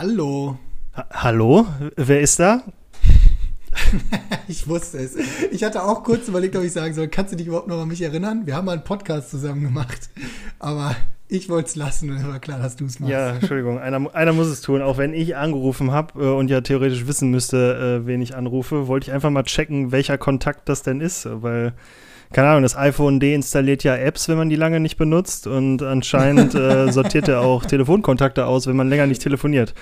Hallo. Ha Hallo? Wer ist da? ich wusste es. Ich hatte auch kurz überlegt, ob ich sagen soll, kannst du dich überhaupt noch an mich erinnern? Wir haben mal einen Podcast zusammen gemacht, aber ich wollte es lassen und es war klar, dass du es machst. Ja, Entschuldigung, einer, einer muss es tun, auch wenn ich angerufen habe äh, und ja theoretisch wissen müsste, äh, wen ich anrufe, wollte ich einfach mal checken, welcher Kontakt das denn ist, weil keine Ahnung, das iPhone deinstalliert ja Apps, wenn man die lange nicht benutzt und anscheinend äh, sortiert er auch Telefonkontakte aus, wenn man länger nicht telefoniert.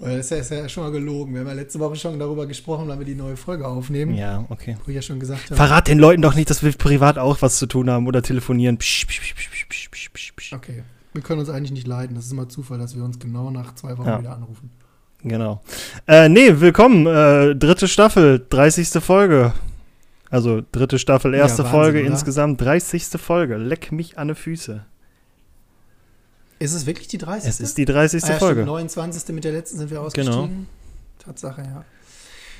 Das ist ja, ist ja, schon mal gelogen. Wir haben ja letzte Woche schon darüber gesprochen, weil wir die neue Folge aufnehmen. Ja, okay. Wo ich ja schon gesagt habe. Verrat den Leuten doch nicht, dass wir privat auch was zu tun haben oder telefonieren. Psch, psch, psch, okay. Wir können uns eigentlich nicht leiden. Das ist immer Zufall, dass wir uns genau nach zwei Wochen ja. wieder anrufen. Genau. Äh, nee, willkommen. Äh, dritte Staffel, 30. Folge. Also dritte Staffel, erste ja, Wahnsinn, Folge, oder? insgesamt 30. Folge. Leck mich an die Füße. Ist es wirklich die 30. Es ist die 30. Ah, ja, Folge. Stimmt, 29. mit der letzten sind wir ausgestiegen. Genau. Tatsache, ja.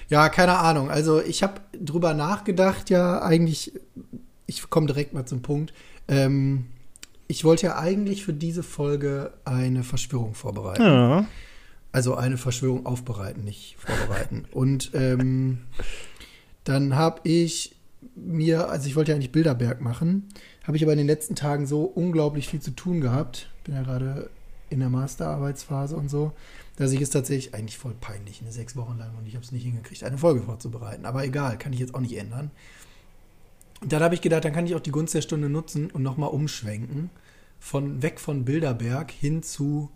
Ja, keine Ahnung. Also ich habe drüber nachgedacht, ja, eigentlich, ich komme direkt mal zum Punkt. Ähm, ich wollte ja eigentlich für diese Folge eine Verschwörung vorbereiten. Ja. Also eine Verschwörung aufbereiten, nicht vorbereiten. Und ähm, dann habe ich mir, also ich wollte ja eigentlich Bilderberg machen, habe ich aber in den letzten Tagen so unglaublich viel zu tun gehabt, bin ja gerade in der Masterarbeitsphase und so, dass ich es tatsächlich eigentlich voll peinlich, eine sechs Wochen lang und ich habe es nicht hingekriegt, eine Folge vorzubereiten. Aber egal, kann ich jetzt auch nicht ändern. Und dann habe ich gedacht, dann kann ich auch die Gunst der Stunde nutzen und nochmal umschwenken. Von weg von Bilderberg hin zu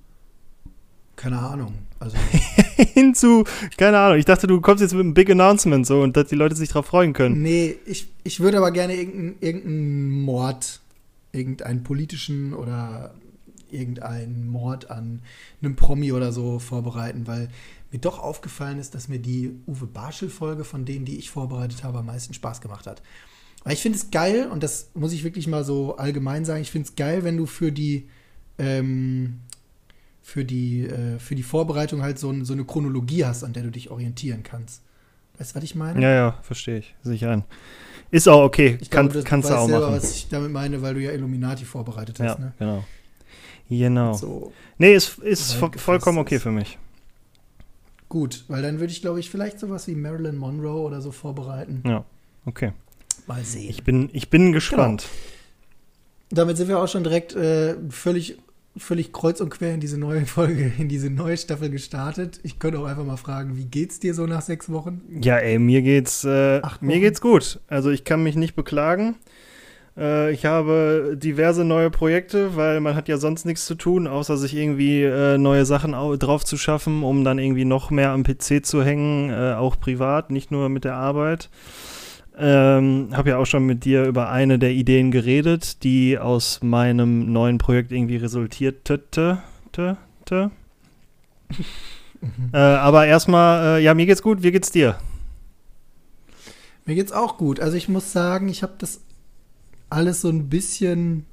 keine Ahnung. Also hin zu, keine Ahnung. Ich dachte, du kommst jetzt mit einem Big Announcement so und dass die Leute sich darauf freuen können. Nee, ich, ich würde aber gerne irgendeinen irgendein Mord, irgendeinen politischen oder irgendeinen Mord an einem Promi oder so vorbereiten, weil mir doch aufgefallen ist, dass mir die Uwe Barschel-Folge von denen, die ich vorbereitet habe, am meisten Spaß gemacht hat. Weil ich finde es geil, und das muss ich wirklich mal so allgemein sagen, ich finde es geil, wenn du für die, ähm, für die, äh, für die Vorbereitung halt so, so eine Chronologie hast, an der du dich orientieren kannst. Weißt du, was ich meine? Ja, ja, verstehe ich. Sicher ein. Ist auch okay. Ich Kann, glaube, kannst du auch selber, machen. was ich damit meine, weil du ja Illuminati vorbereitet hast. Ja, ne? genau. Genau. So nee, ist, ist vo vollkommen okay ist. für mich. Gut, weil dann würde ich, glaube ich, vielleicht sowas wie Marilyn Monroe oder so vorbereiten. Ja, okay. Mal sehen. Ich bin, ich bin gespannt. Genau. Damit sind wir auch schon direkt äh, völlig, völlig kreuz und quer in diese neue Folge, in diese neue Staffel gestartet. Ich könnte auch einfach mal fragen, wie geht's dir so nach sechs Wochen? Ja, ey, mir geht's, äh, mir geht's gut. Also ich kann mich nicht beklagen. Äh, ich habe diverse neue Projekte, weil man hat ja sonst nichts zu tun, außer sich irgendwie äh, neue Sachen drauf zu schaffen, um dann irgendwie noch mehr am PC zu hängen, äh, auch privat, nicht nur mit der Arbeit. Ähm, habe ja auch schon mit dir über eine der Ideen geredet, die aus meinem neuen Projekt irgendwie resultierte. Te, te. äh, aber erstmal, äh, ja, mir geht's gut. Wie geht's dir? Mir geht's auch gut. Also ich muss sagen, ich habe das alles so ein bisschen.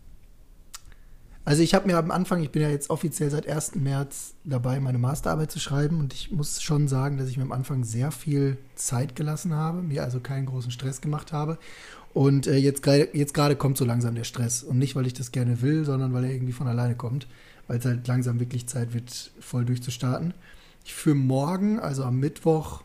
Also ich habe mir am Anfang, ich bin ja jetzt offiziell seit 1. März dabei, meine Masterarbeit zu schreiben und ich muss schon sagen, dass ich mir am Anfang sehr viel Zeit gelassen habe, mir also keinen großen Stress gemacht habe. Und äh, jetzt gerade jetzt kommt so langsam der Stress. Und nicht, weil ich das gerne will, sondern weil er irgendwie von alleine kommt, weil es halt langsam wirklich Zeit wird, voll durchzustarten. Ich für morgen, also am Mittwoch,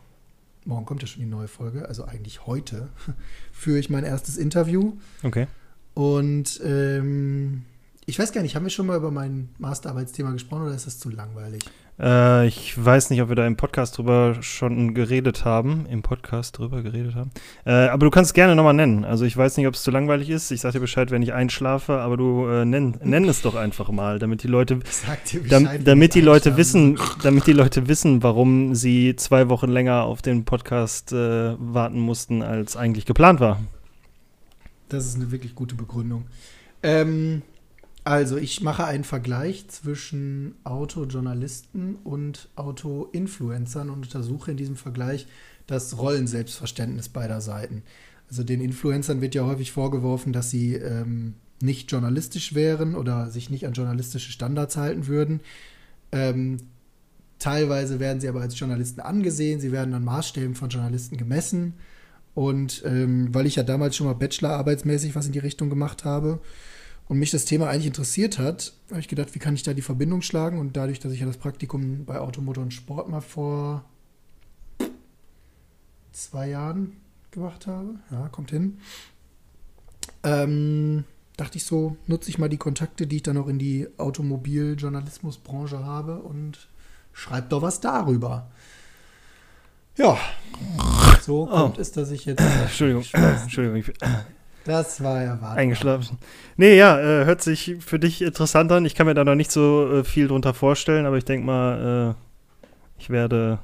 morgen kommt ja schon die neue Folge, also eigentlich heute, führe ich mein erstes Interview. Okay. Und ähm, ich weiß gar nicht, haben wir schon mal über mein Masterarbeitsthema gesprochen oder ist das zu langweilig? Äh, ich weiß nicht, ob wir da im Podcast drüber schon geredet haben. Im Podcast drüber geredet haben. Äh, aber du kannst es gerne nochmal nennen. Also ich weiß nicht, ob es zu langweilig ist. Ich sag dir Bescheid, wenn ich einschlafe, aber du äh, nenn, nenn es doch einfach mal, damit die Leute, Bescheid, dam, damit die Leute wissen, damit die Leute wissen, warum sie zwei Wochen länger auf den Podcast äh, warten mussten, als eigentlich geplant war. Das ist eine wirklich gute Begründung. Ähm, also, ich mache einen Vergleich zwischen Autojournalisten und Autoinfluencern und untersuche in diesem Vergleich das Rollenselbstverständnis beider Seiten. Also den Influencern wird ja häufig vorgeworfen, dass sie ähm, nicht journalistisch wären oder sich nicht an journalistische Standards halten würden. Ähm, teilweise werden sie aber als Journalisten angesehen, sie werden an Maßstäben von Journalisten gemessen. Und ähm, weil ich ja damals schon mal Bachelorarbeitsmäßig was in die Richtung gemacht habe und mich das Thema eigentlich interessiert hat, habe ich gedacht, wie kann ich da die Verbindung schlagen? Und dadurch, dass ich ja das Praktikum bei Automotor und Sport mal vor zwei Jahren gemacht habe, ja, kommt hin, ähm, dachte ich so, nutze ich mal die Kontakte, die ich dann auch in die Automobiljournalismusbranche habe und schreibe doch was darüber. Ja, so kommt oh. es, dass ich jetzt. Entschuldigung, Entschuldigung. Ich, das war ja wahr. Eingeschlafen. Nee, ja, äh, hört sich für dich interessant an. Ich kann mir da noch nicht so äh, viel drunter vorstellen, aber ich denke mal, äh, ich werde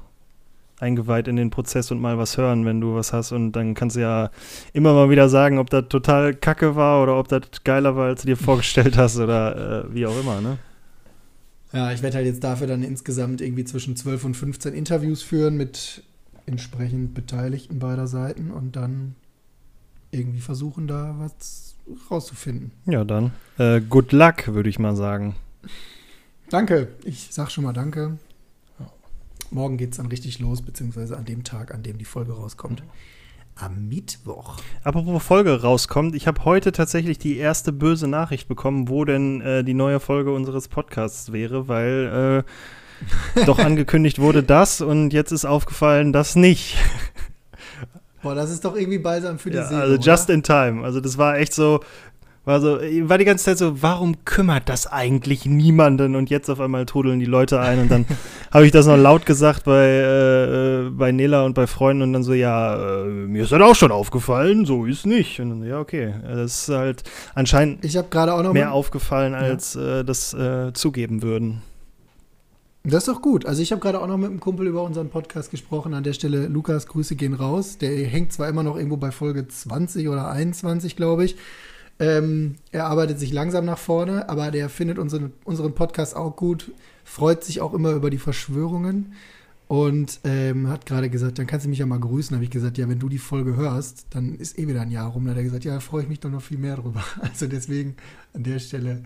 eingeweiht in den Prozess und mal was hören, wenn du was hast. Und dann kannst du ja immer mal wieder sagen, ob das total kacke war oder ob das geiler war, als du dir vorgestellt hast oder äh, wie auch immer, ne? Ja, ich werde halt jetzt dafür dann insgesamt irgendwie zwischen 12 und 15 Interviews führen mit entsprechend Beteiligten beider Seiten und dann irgendwie versuchen, da was rauszufinden. Ja, dann äh, good luck, würde ich mal sagen. Danke. Ich sag schon mal danke. Morgen geht es dann richtig los, beziehungsweise an dem Tag, an dem die Folge rauskommt. Am Mittwoch. Apropos Folge rauskommt, ich habe heute tatsächlich die erste böse Nachricht bekommen, wo denn äh, die neue Folge unseres Podcasts wäre, weil äh, doch angekündigt wurde das und jetzt ist aufgefallen, das nicht. Boah, das ist doch irgendwie balsam für die ja, Seele. Also just oder? in time. Also das war echt so, war so, war die ganze Zeit so, warum kümmert das eigentlich niemanden? Und jetzt auf einmal trudeln die Leute ein und dann habe ich das noch laut gesagt bei, äh, bei Nela und bei Freunden und dann so, ja, äh, mir ist das auch schon aufgefallen, so ist nicht. Und dann, ja, okay. Das ist halt anscheinend ich auch noch mehr mal, aufgefallen, als ja. äh, das äh, zugeben würden. Das ist doch gut. Also ich habe gerade auch noch mit einem Kumpel über unseren Podcast gesprochen. An der Stelle, Lukas, Grüße gehen raus. Der hängt zwar immer noch irgendwo bei Folge 20 oder 21, glaube ich. Ähm, er arbeitet sich langsam nach vorne, aber der findet unseren, unseren Podcast auch gut, freut sich auch immer über die Verschwörungen und ähm, hat gerade gesagt, dann kannst du mich ja mal grüßen. Habe ich gesagt, ja, wenn du die Folge hörst, dann ist eh wieder ein Jahr rum. Dann hat er gesagt, ja, da freue ich mich doch noch viel mehr drüber. Also deswegen an der Stelle,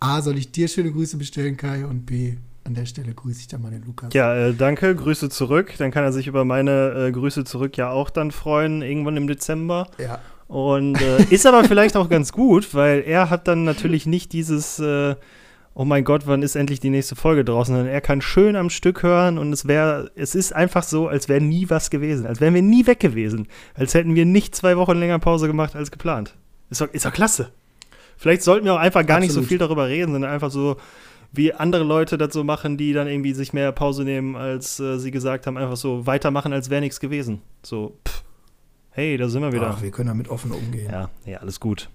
A, soll ich dir schöne Grüße bestellen, Kai, und B, an der Stelle grüße ich dann mal den Lukas. Ja, äh, danke, Grüße zurück. Dann kann er sich über meine äh, Grüße zurück ja auch dann freuen, irgendwann im Dezember. Ja. Und äh, ist aber vielleicht auch ganz gut, weil er hat dann natürlich nicht dieses, äh, oh mein Gott, wann ist endlich die nächste Folge draußen, sondern er kann schön am Stück hören und es wäre, es ist einfach so, als wäre nie was gewesen, als wären wir nie weg gewesen, als hätten wir nicht zwei Wochen länger Pause gemacht als geplant. Ist doch, ist doch klasse. Vielleicht sollten wir auch einfach gar Absolut. nicht so viel darüber reden, sondern einfach so, wie andere Leute das so machen, die dann irgendwie sich mehr Pause nehmen, als äh, sie gesagt haben, einfach so weitermachen, als wäre nichts gewesen. So, pff. hey, da sind wir wieder. Ach, wir können damit offen umgehen. Ja, ja, alles gut.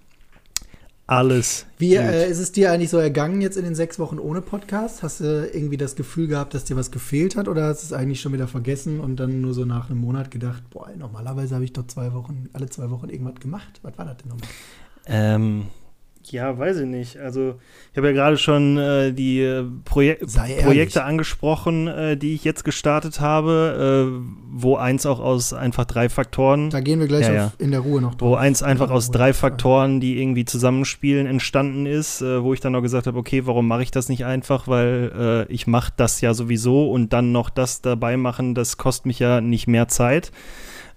Alles. Wie äh, ist es dir eigentlich so ergangen jetzt in den sechs Wochen ohne Podcast? Hast du irgendwie das Gefühl gehabt, dass dir was gefehlt hat oder hast du es eigentlich schon wieder vergessen und dann nur so nach einem Monat gedacht, boah, normalerweise habe ich doch zwei Wochen, alle zwei Wochen irgendwas gemacht. Was war das denn nochmal? Ähm, ja, weiß ich nicht. Also ich habe ja gerade schon äh, die äh, Projek Projekte angesprochen, äh, die ich jetzt gestartet habe, äh, wo eins auch aus einfach drei Faktoren. Da gehen wir gleich ja, ja. in der Ruhe noch drauf. Wo eins einfach aus drei Faktoren, die irgendwie zusammenspielen, entstanden ist, äh, wo ich dann noch gesagt habe, okay, warum mache ich das nicht einfach? Weil äh, ich mache das ja sowieso und dann noch das dabei machen, das kostet mich ja nicht mehr Zeit.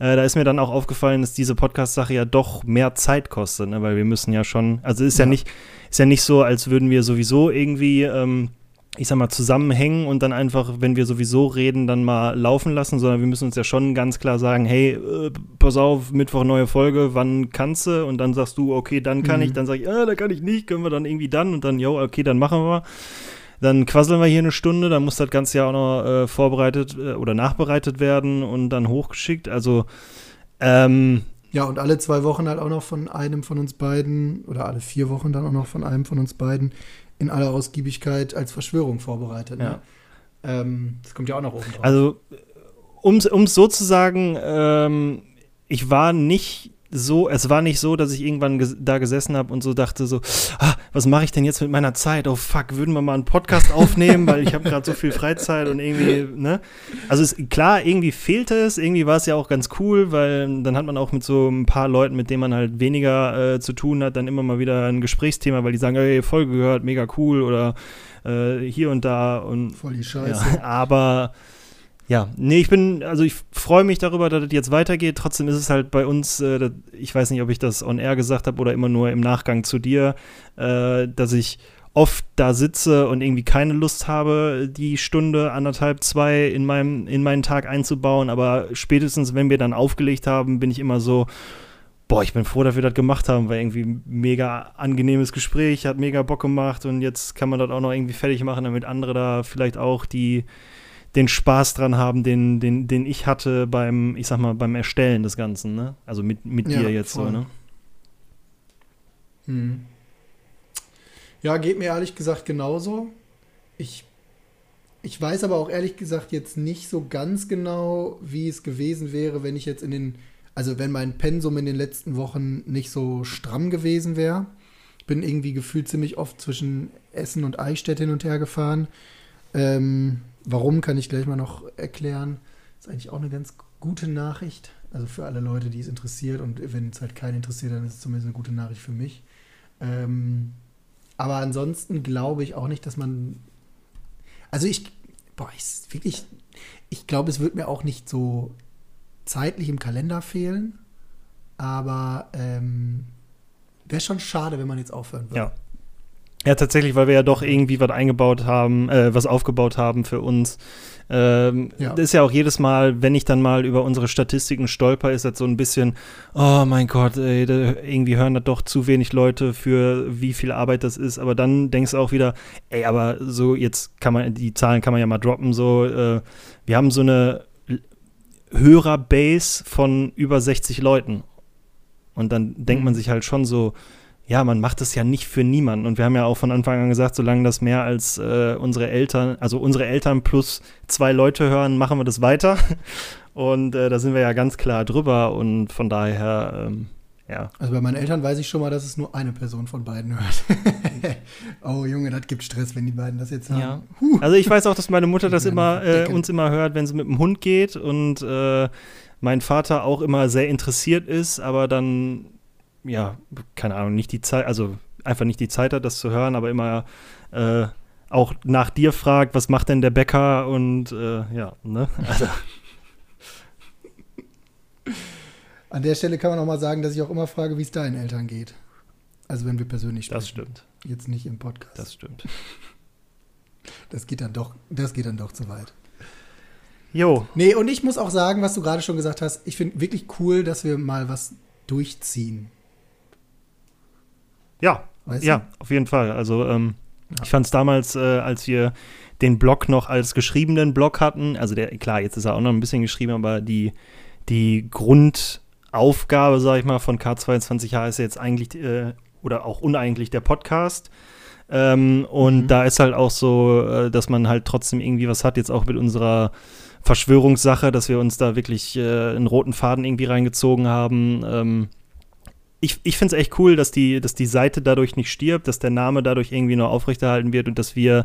Äh, da ist mir dann auch aufgefallen, dass diese Podcast-Sache ja doch mehr Zeit kostet, ne? weil wir müssen ja schon, also ist ja. ja nicht, ist ja nicht so, als würden wir sowieso irgendwie, ähm, ich sag mal, zusammenhängen und dann einfach, wenn wir sowieso reden, dann mal laufen lassen, sondern wir müssen uns ja schon ganz klar sagen, hey, äh, pass auf, Mittwoch neue Folge, wann kannst du? Und dann sagst du, okay, dann kann mhm. ich, dann sag ich, ah, da kann ich nicht, können wir dann irgendwie dann und dann, jo, okay, dann machen wir. Dann quasseln wir hier eine Stunde, dann muss das Ganze ja auch noch äh, vorbereitet äh, oder nachbereitet werden und dann hochgeschickt. Also, ähm, ja, und alle zwei Wochen halt auch noch von einem von uns beiden oder alle vier Wochen dann auch noch von einem von uns beiden in aller Ausgiebigkeit als Verschwörung vorbereitet. Ne? Ja. Ähm, das kommt ja auch noch oben drauf. Also, um es so zu sagen, ähm, ich war nicht so, es war nicht so, dass ich irgendwann ges da gesessen habe und so dachte so, ah, was mache ich denn jetzt mit meiner Zeit? Oh fuck, würden wir mal einen Podcast aufnehmen, weil ich habe gerade so viel Freizeit und irgendwie, ne? Also ist, klar, irgendwie fehlte es, irgendwie war es ja auch ganz cool, weil dann hat man auch mit so ein paar Leuten, mit denen man halt weniger äh, zu tun hat, dann immer mal wieder ein Gesprächsthema, weil die sagen, ey, Folge gehört, mega cool oder äh, hier und da und voll die Scheiße. Ja, aber ja, nee, ich bin, also ich freue mich darüber, dass es jetzt weitergeht. Trotzdem ist es halt bei uns, äh, das, ich weiß nicht, ob ich das on air gesagt habe oder immer nur im Nachgang zu dir, äh, dass ich oft da sitze und irgendwie keine Lust habe, die Stunde, anderthalb, zwei in, meinem, in meinen Tag einzubauen. Aber spätestens, wenn wir dann aufgelegt haben, bin ich immer so, boah, ich bin froh, dass wir das gemacht haben, weil irgendwie mega angenehmes Gespräch, hat mega Bock gemacht und jetzt kann man das auch noch irgendwie fertig machen, damit andere da vielleicht auch die den Spaß dran haben, den, den, den ich hatte beim, ich sag mal, beim Erstellen des Ganzen, ne? Also mit, mit ja, dir jetzt voll. so, ne? Hm. Ja, geht mir ehrlich gesagt genauso. Ich, ich weiß aber auch ehrlich gesagt jetzt nicht so ganz genau, wie es gewesen wäre, wenn ich jetzt in den, also wenn mein Pensum in den letzten Wochen nicht so stramm gewesen wäre. Bin irgendwie gefühlt ziemlich oft zwischen Essen und Eichstätt hin und her gefahren. Ähm, Warum kann ich gleich mal noch erklären. Ist eigentlich auch eine ganz gute Nachricht. Also für alle Leute, die es interessiert. Und wenn es halt keinen interessiert, dann ist es zumindest eine gute Nachricht für mich. Ähm, aber ansonsten glaube ich auch nicht, dass man. Also ich. Boah, ich wirklich. Ich glaube, es wird mir auch nicht so zeitlich im Kalender fehlen. Aber ähm, wäre schon schade, wenn man jetzt aufhören würde. Ja, ja, tatsächlich, weil wir ja doch irgendwie was eingebaut haben, äh, was aufgebaut haben für uns. Ähm, ja. Das ist ja auch jedes Mal, wenn ich dann mal über unsere Statistiken stolper, ist das so ein bisschen, oh mein Gott, ey, irgendwie hören da doch zu wenig Leute für wie viel Arbeit das ist. Aber dann denkst du auch wieder, ey, aber so jetzt kann man, die Zahlen kann man ja mal droppen, so, äh, wir haben so eine Hörerbase von über 60 Leuten. Und dann denkt man mhm. sich halt schon so, ja, man macht es ja nicht für niemanden. Und wir haben ja auch von Anfang an gesagt, solange das mehr als äh, unsere Eltern, also unsere Eltern plus zwei Leute hören, machen wir das weiter. Und äh, da sind wir ja ganz klar drüber. Und von daher, ähm, ja. Also bei meinen Eltern weiß ich schon mal, dass es nur eine Person von beiden hört. oh Junge, das gibt Stress, wenn die beiden das jetzt haben. Ja. Also ich weiß auch, dass meine Mutter das immer äh, uns immer hört, wenn sie mit dem Hund geht und äh, mein Vater auch immer sehr interessiert ist, aber dann ja, keine Ahnung, nicht die Zeit, also einfach nicht die Zeit hat, das zu hören, aber immer äh, auch nach dir fragt, was macht denn der Bäcker und äh, ja, ne? Also. An der Stelle kann man auch mal sagen, dass ich auch immer frage, wie es deinen Eltern geht. Also wenn wir persönlich sprechen. Das stimmt. Jetzt nicht im Podcast. Das stimmt. Das geht dann doch, das geht dann doch zu weit. Jo. Nee, und ich muss auch sagen, was du gerade schon gesagt hast, ich finde wirklich cool, dass wir mal was durchziehen. Ja, weißt ja, auf jeden Fall. Also ähm, ja. ich fand es damals, äh, als wir den Blog noch als geschriebenen Blog hatten, also der, klar, jetzt ist er auch noch ein bisschen geschrieben, aber die, die Grundaufgabe, sag ich mal, von K22H ist jetzt eigentlich, äh, oder auch uneigentlich der Podcast. Ähm, und mhm. da ist halt auch so, äh, dass man halt trotzdem irgendwie was hat, jetzt auch mit unserer Verschwörungssache, dass wir uns da wirklich äh, einen roten Faden irgendwie reingezogen haben. Ähm, ich, ich finde es echt cool, dass die, dass die Seite dadurch nicht stirbt, dass der Name dadurch irgendwie noch aufrechterhalten wird und dass wir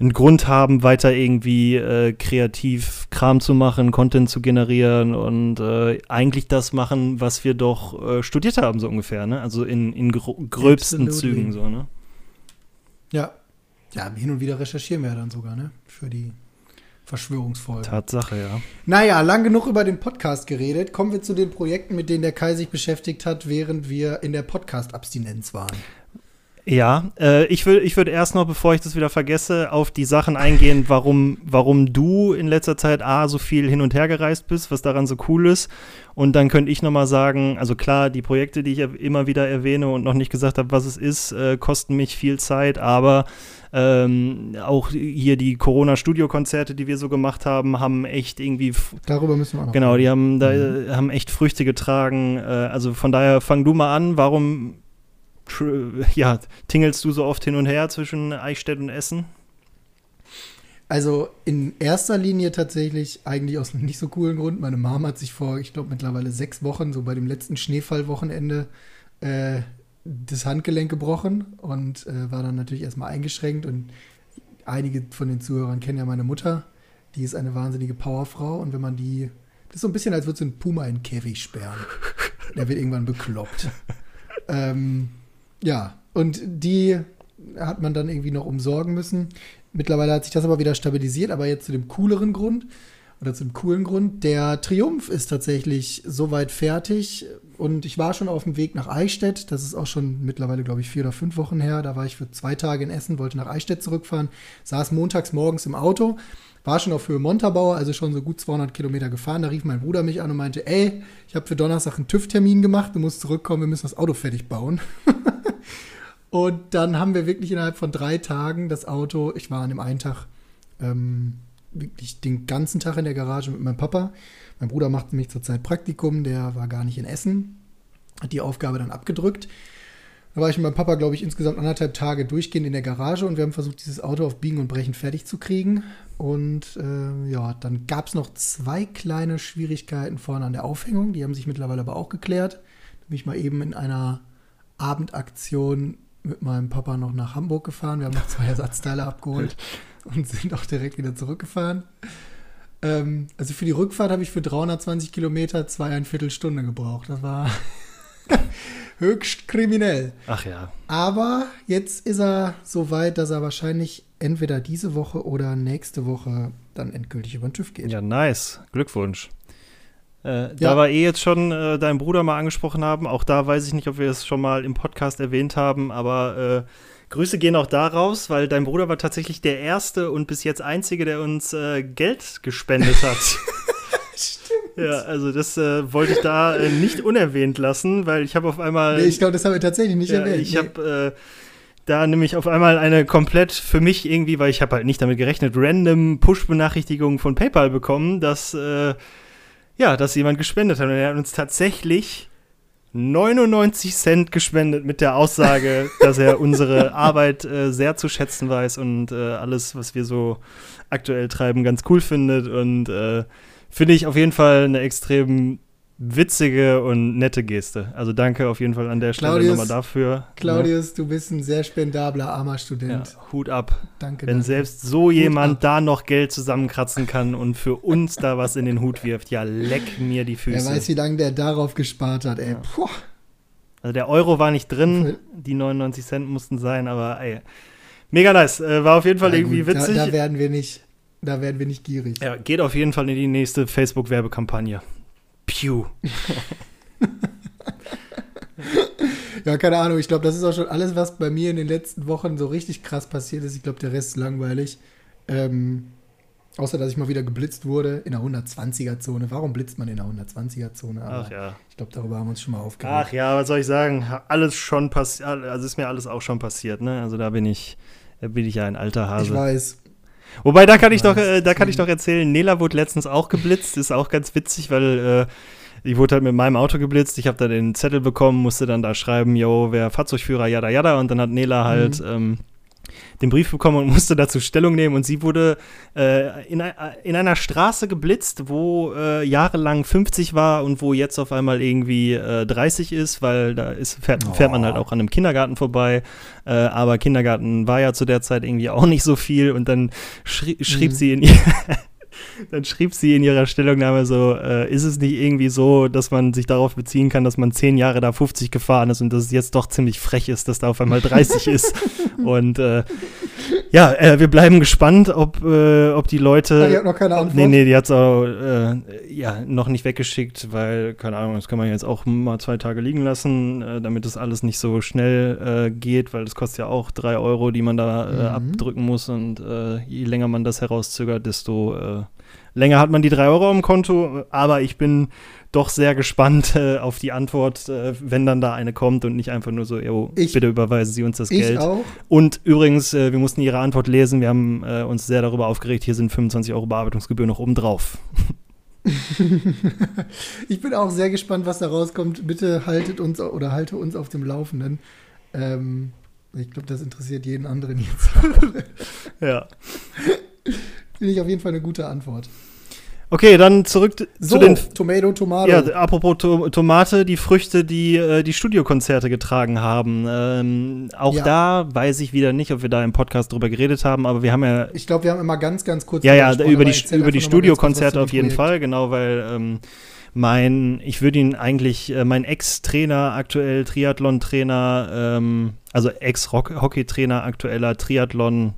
einen Grund haben, weiter irgendwie äh, kreativ Kram zu machen, Content zu generieren und äh, eigentlich das machen, was wir doch äh, studiert haben, so ungefähr, ne? Also in, in gröbsten Absolutely. Zügen so, ne? Ja. Ja, hin und wieder recherchieren wir dann sogar, ne? Für die Verschwörungsfolgen. Tatsache, ja. Naja, lang genug über den Podcast geredet. Kommen wir zu den Projekten, mit denen der Kai sich beschäftigt hat, während wir in der Podcast-Abstinenz waren. Ja, äh, ich würde ich würd erst noch, bevor ich das wieder vergesse, auf die Sachen eingehen, warum, warum du in letzter Zeit A, so viel hin und her gereist bist, was daran so cool ist. Und dann könnte ich noch mal sagen, also klar, die Projekte, die ich immer wieder erwähne und noch nicht gesagt habe, was es ist, äh, kosten mich viel Zeit, aber ähm, auch hier die Corona-Studio-Konzerte, die wir so gemacht haben, haben echt irgendwie. Darüber müssen wir auch noch. Genau, die haben, da, mhm. haben echt Früchte getragen. Äh, also von daher fang du mal an. Warum ja, tingelst du so oft hin und her zwischen Eichstätt und Essen? Also in erster Linie tatsächlich eigentlich aus einem nicht so coolen Grund. Meine Mom hat sich vor, ich glaube, mittlerweile sechs Wochen, so bei dem letzten Schneefallwochenende, äh, das Handgelenk gebrochen und äh, war dann natürlich erstmal eingeschränkt. Und einige von den Zuhörern kennen ja meine Mutter. Die ist eine wahnsinnige Powerfrau und wenn man die, das ist so ein bisschen, als würde so ein Puma in den Käfig sperren. Der wird irgendwann bekloppt. ähm, ja, und die hat man dann irgendwie noch umsorgen müssen. Mittlerweile hat sich das aber wieder stabilisiert, aber jetzt zu dem cooleren Grund. oder zu einem coolen Grund. Der Triumph ist tatsächlich soweit fertig und ich war schon auf dem Weg nach Eichstätt. Das ist auch schon mittlerweile, glaube ich, vier oder fünf Wochen her. Da war ich für zwei Tage in Essen, wollte nach Eichstätt zurückfahren, saß montags morgens im Auto, war schon auf Höhe Montabaur, also schon so gut 200 Kilometer gefahren. Da rief mein Bruder mich an und meinte, ey, ich habe für Donnerstag einen TÜV-Termin gemacht, du musst zurückkommen, wir müssen das Auto fertig bauen. und dann haben wir wirklich innerhalb von drei Tagen das Auto, ich war an dem einen Tag ähm, wirklich den ganzen Tag in der Garage mit meinem Papa. Mein Bruder macht nämlich zurzeit Praktikum, der war gar nicht in Essen, hat die Aufgabe dann abgedrückt. Da war ich mit meinem Papa, glaube ich, insgesamt anderthalb Tage durchgehend in der Garage und wir haben versucht, dieses Auto auf Biegen und Brechen fertig zu kriegen. Und äh, ja, dann gab es noch zwei kleine Schwierigkeiten vorne an der Aufhängung. Die haben sich mittlerweile aber auch geklärt. Da bin ich mal eben in einer Abendaktion mit meinem Papa noch nach Hamburg gefahren. Wir haben noch zwei Ersatzteile abgeholt und sind auch direkt wieder zurückgefahren. Ähm, also für die Rückfahrt habe ich für 320 Kilometer zweieinviertel Stunde gebraucht. Das war höchst kriminell. Ach ja. Aber jetzt ist er so weit, dass er wahrscheinlich entweder diese Woche oder nächste Woche dann endgültig über den TÜV geht. Ja, nice. Glückwunsch. Äh, ja. Da wir eh jetzt schon äh, deinen Bruder mal angesprochen haben, auch da weiß ich nicht, ob wir es schon mal im Podcast erwähnt haben, aber äh, Grüße gehen auch daraus, weil dein Bruder war tatsächlich der erste und bis jetzt einzige, der uns äh, Geld gespendet hat. Stimmt. Ja, also das äh, wollte ich da äh, nicht unerwähnt lassen, weil ich habe auf einmal. Nee, ich glaube, das haben wir tatsächlich nicht ja, erwähnt. Ich nee. habe da nämlich auf einmal eine komplett für mich irgendwie, weil ich habe halt nicht damit gerechnet, random Push-Benachrichtigung von PayPal bekommen, dass ja, dass jemand gespendet hat. Und er hat uns tatsächlich 99 Cent gespendet mit der Aussage, dass er unsere Arbeit äh, sehr zu schätzen weiß und äh, alles, was wir so aktuell treiben, ganz cool findet. Und äh, finde ich auf jeden Fall eine extrem witzige und nette Geste. Also danke auf jeden Fall an der Stelle Claudius, nochmal dafür. Ne? Claudius, ja. du bist ein sehr spendabler, armer Student. Ja, Hut ab. Danke. Wenn danke. selbst so jemand da noch Geld zusammenkratzen kann und für uns da was in den Hut wirft, ja, leck mir die Füße. Wer weiß, wie lange der darauf gespart hat, ey. Ja. Also der Euro war nicht drin, die 99 Cent mussten sein, aber ey, mega nice. Äh, war auf jeden Fall irgendwie gut, witzig. Da, da werden wir nicht, da werden wir nicht gierig. Ja, geht auf jeden Fall in die nächste Facebook-Werbekampagne. Pew. ja, keine Ahnung. Ich glaube, das ist auch schon alles, was bei mir in den letzten Wochen so richtig krass passiert ist. Ich glaube, der Rest ist langweilig. Ähm, außer, dass ich mal wieder geblitzt wurde in der 120er-Zone. Warum blitzt man in der 120er-Zone? Ach ja. Ich glaube, darüber haben wir uns schon mal aufgeregt. Ach ja, was soll ich sagen? Alles schon passiert. Also ist mir alles auch schon passiert, ne? Also da bin ich, da bin ich ja ein alter Hase. Ich weiß. Wobei, da kann ich, doch, äh, da kann ich doch erzählen, Nela wurde letztens auch geblitzt, ist auch ganz witzig, weil äh, ich wurde halt mit meinem Auto geblitzt, ich habe da den Zettel bekommen, musste dann da schreiben, yo, wer Fahrzeugführer, jada, jada, und dann hat Nela halt mhm. ähm, den Brief bekommen und musste dazu Stellung nehmen. Und sie wurde äh, in, in, einer Straße geblitzt, wo äh, jahrelang 50 war und wo jetzt auf einmal irgendwie äh, 30 ist, weil da ist, fährt, fährt, man halt oh. auch an einem Kindergarten vorbei. Äh, aber Kindergarten war ja zu der Zeit irgendwie auch nicht so viel. Und dann schrie, schrieb mhm. sie in ihr. dann schrieb sie in ihrer Stellungnahme so, äh, ist es nicht irgendwie so, dass man sich darauf beziehen kann, dass man zehn Jahre da 50 gefahren ist und dass es jetzt doch ziemlich frech ist, dass da auf einmal 30 ist. Und äh, ja, äh, wir bleiben gespannt, ob, äh, ob die Leute. Die hat noch keine Antwort. Nee, nee, die hat es auch äh, ja, noch nicht weggeschickt, weil, keine Ahnung, das kann man jetzt auch mal zwei Tage liegen lassen, äh, damit das alles nicht so schnell geht, weil das kostet ja auch drei Euro, die man da mhm. abdrücken muss. Und je länger man das herauszögert, desto länger hat man die drei Euro im Konto. Aber ich bin doch sehr gespannt äh, auf die Antwort, äh, wenn dann da eine kommt und nicht einfach nur so, yo, ich, bitte überweisen Sie uns das ich Geld. Auch. Und übrigens, äh, wir mussten Ihre Antwort lesen. Wir haben äh, uns sehr darüber aufgeregt. Hier sind 25 Euro Bearbeitungsgebühr noch oben drauf. ich bin auch sehr gespannt, was da rauskommt. Bitte haltet uns oder halte uns auf dem Laufenden. Ähm, ich glaube, das interessiert jeden anderen jetzt. ja. Finde ich auf jeden Fall eine gute Antwort. Okay, dann zurück so, zu den. Tomato, Tomate. Ja, apropos to Tomate, die Früchte, die äh, die Studiokonzerte getragen haben. Ähm, auch ja. da weiß ich wieder nicht, ob wir da im Podcast drüber geredet haben, aber wir haben ja. Ich glaube, wir haben immer ganz, ganz kurz. Ja, ja, über die, über die Studiokonzerte auf jeden. Fall, genau, weil. Ähm, mein, ich würde ihn eigentlich, äh, mein Ex-Trainer, aktuell Triathlon-Trainer, ähm, also Ex-Hockey-Trainer, aktueller Triathlon-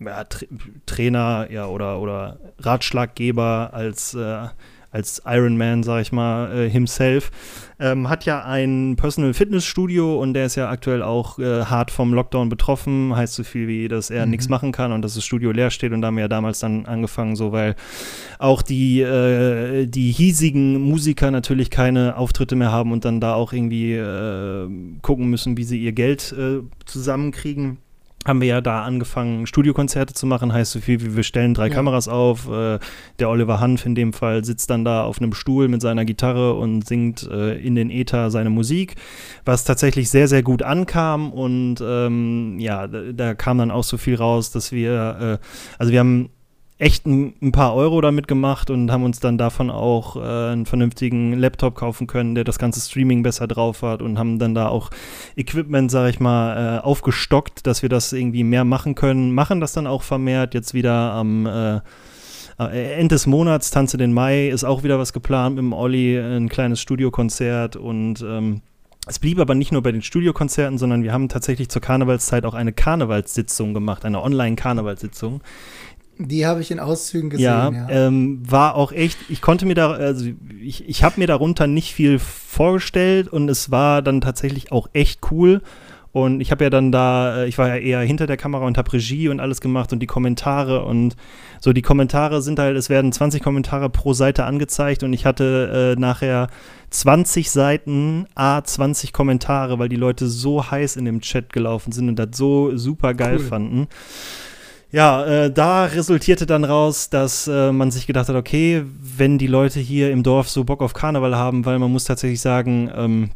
ja, Tra Trainer ja, oder, oder Ratschlaggeber als äh, als Iron Man, sag ich mal, äh, himself, ähm, hat ja ein Personal Fitness Studio und der ist ja aktuell auch äh, hart vom Lockdown betroffen. Heißt so viel wie, dass er mhm. nichts machen kann und dass das Studio leer steht. Und da haben wir ja damals dann angefangen, so weil auch die, äh, die hiesigen Musiker natürlich keine Auftritte mehr haben und dann da auch irgendwie äh, gucken müssen, wie sie ihr Geld äh, zusammenkriegen haben wir ja da angefangen, Studiokonzerte zu machen. Heißt so viel wie wir stellen drei ja. Kameras auf. Äh, der Oliver Hanf in dem Fall sitzt dann da auf einem Stuhl mit seiner Gitarre und singt äh, in den Äther seine Musik, was tatsächlich sehr, sehr gut ankam. Und ähm, ja, da, da, kam dann auch so viel raus, dass wir, äh, also wir haben echt ein, ein, paar Euro damit gemacht und haben uns dann davon auch äh, einen vernünftigen Laptop kaufen können, der das ganze Streaming besser drauf hat und haben dann da auch Equipment, sag ich mal, äh, aufgestockt, dass wir das irgendwie mehr machen können. Machen das dann auch vermehrt jetzt wieder am äh, Ende des Monats, Tanze den Mai, ist auch wieder was geplant mit dem Olli, ein kleines Studiokonzert und ähm, es blieb aber nicht nur bei den Studiokonzerten, sondern wir haben tatsächlich zur Karnevalszeit auch eine Karnevalssitzung gemacht, eine Online-Karnevalssitzung, die habe ich in Auszügen gesehen. Ja, ja. Ähm, war auch echt, ich konnte mir da, also ich, ich habe mir darunter nicht viel vorgestellt und es war dann tatsächlich auch echt cool. Und ich habe ja dann da, äh, ich war ja eher hinter der Kamera und habe Regie und alles gemacht und die Kommentare und so die Kommentare sind halt, es werden 20 Kommentare pro Seite angezeigt und ich hatte äh, nachher 20 Seiten, A, 20 Kommentare, weil die Leute so heiß in dem Chat gelaufen sind und das so super geil cool. fanden. Ja, äh, da resultierte dann raus, dass äh, man sich gedacht hat, okay, wenn die Leute hier im Dorf so Bock auf Karneval haben, weil man muss tatsächlich sagen, ähm,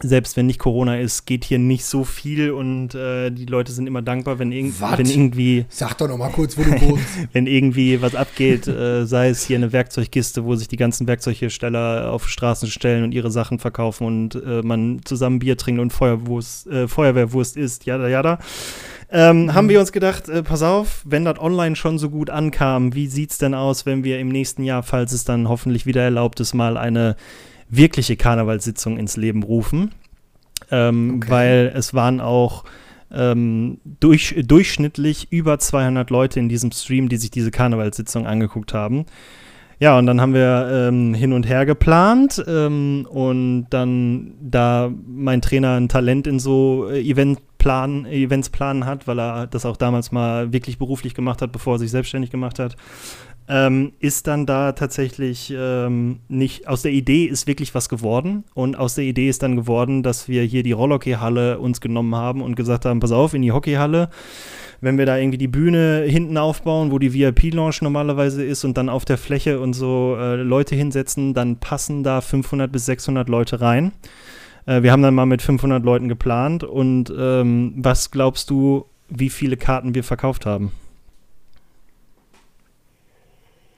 selbst wenn nicht Corona ist, geht hier nicht so viel und äh, die Leute sind immer dankbar, wenn, irg Wat? wenn irgendwie. Sag doch noch mal kurz, wo du wohnst. wenn irgendwie was abgeht, äh, sei es hier eine Werkzeugkiste, wo sich die ganzen Werkzeughersteller auf Straßen stellen und ihre Sachen verkaufen und äh, man zusammen Bier trinkt und Feuerwurst, äh, Feuerwehrwurst isst, jada, jada. Ähm, mhm. Haben wir uns gedacht, äh, pass auf, wenn das online schon so gut ankam, wie sieht es denn aus, wenn wir im nächsten Jahr, falls es dann hoffentlich wieder erlaubt ist, mal eine wirkliche Karnevalssitzung ins Leben rufen? Ähm, okay. Weil es waren auch ähm, durch, durchschnittlich über 200 Leute in diesem Stream, die sich diese Karnevalssitzung angeguckt haben. Ja, und dann haben wir ähm, hin und her geplant ähm, und dann, da mein Trainer ein Talent in so äh, Event plan, Events planen hat, weil er das auch damals mal wirklich beruflich gemacht hat, bevor er sich selbstständig gemacht hat, ähm, ist dann da tatsächlich ähm, nicht, aus der Idee ist wirklich was geworden und aus der Idee ist dann geworden, dass wir hier die Rollhockey-Halle uns genommen haben und gesagt haben, pass auf, in die Hockeyhalle, wenn wir da irgendwie die Bühne hinten aufbauen, wo die VIP-Lounge normalerweise ist und dann auf der Fläche und so äh, Leute hinsetzen, dann passen da 500 bis 600 Leute rein. Äh, wir haben dann mal mit 500 Leuten geplant und ähm, was glaubst du, wie viele Karten wir verkauft haben?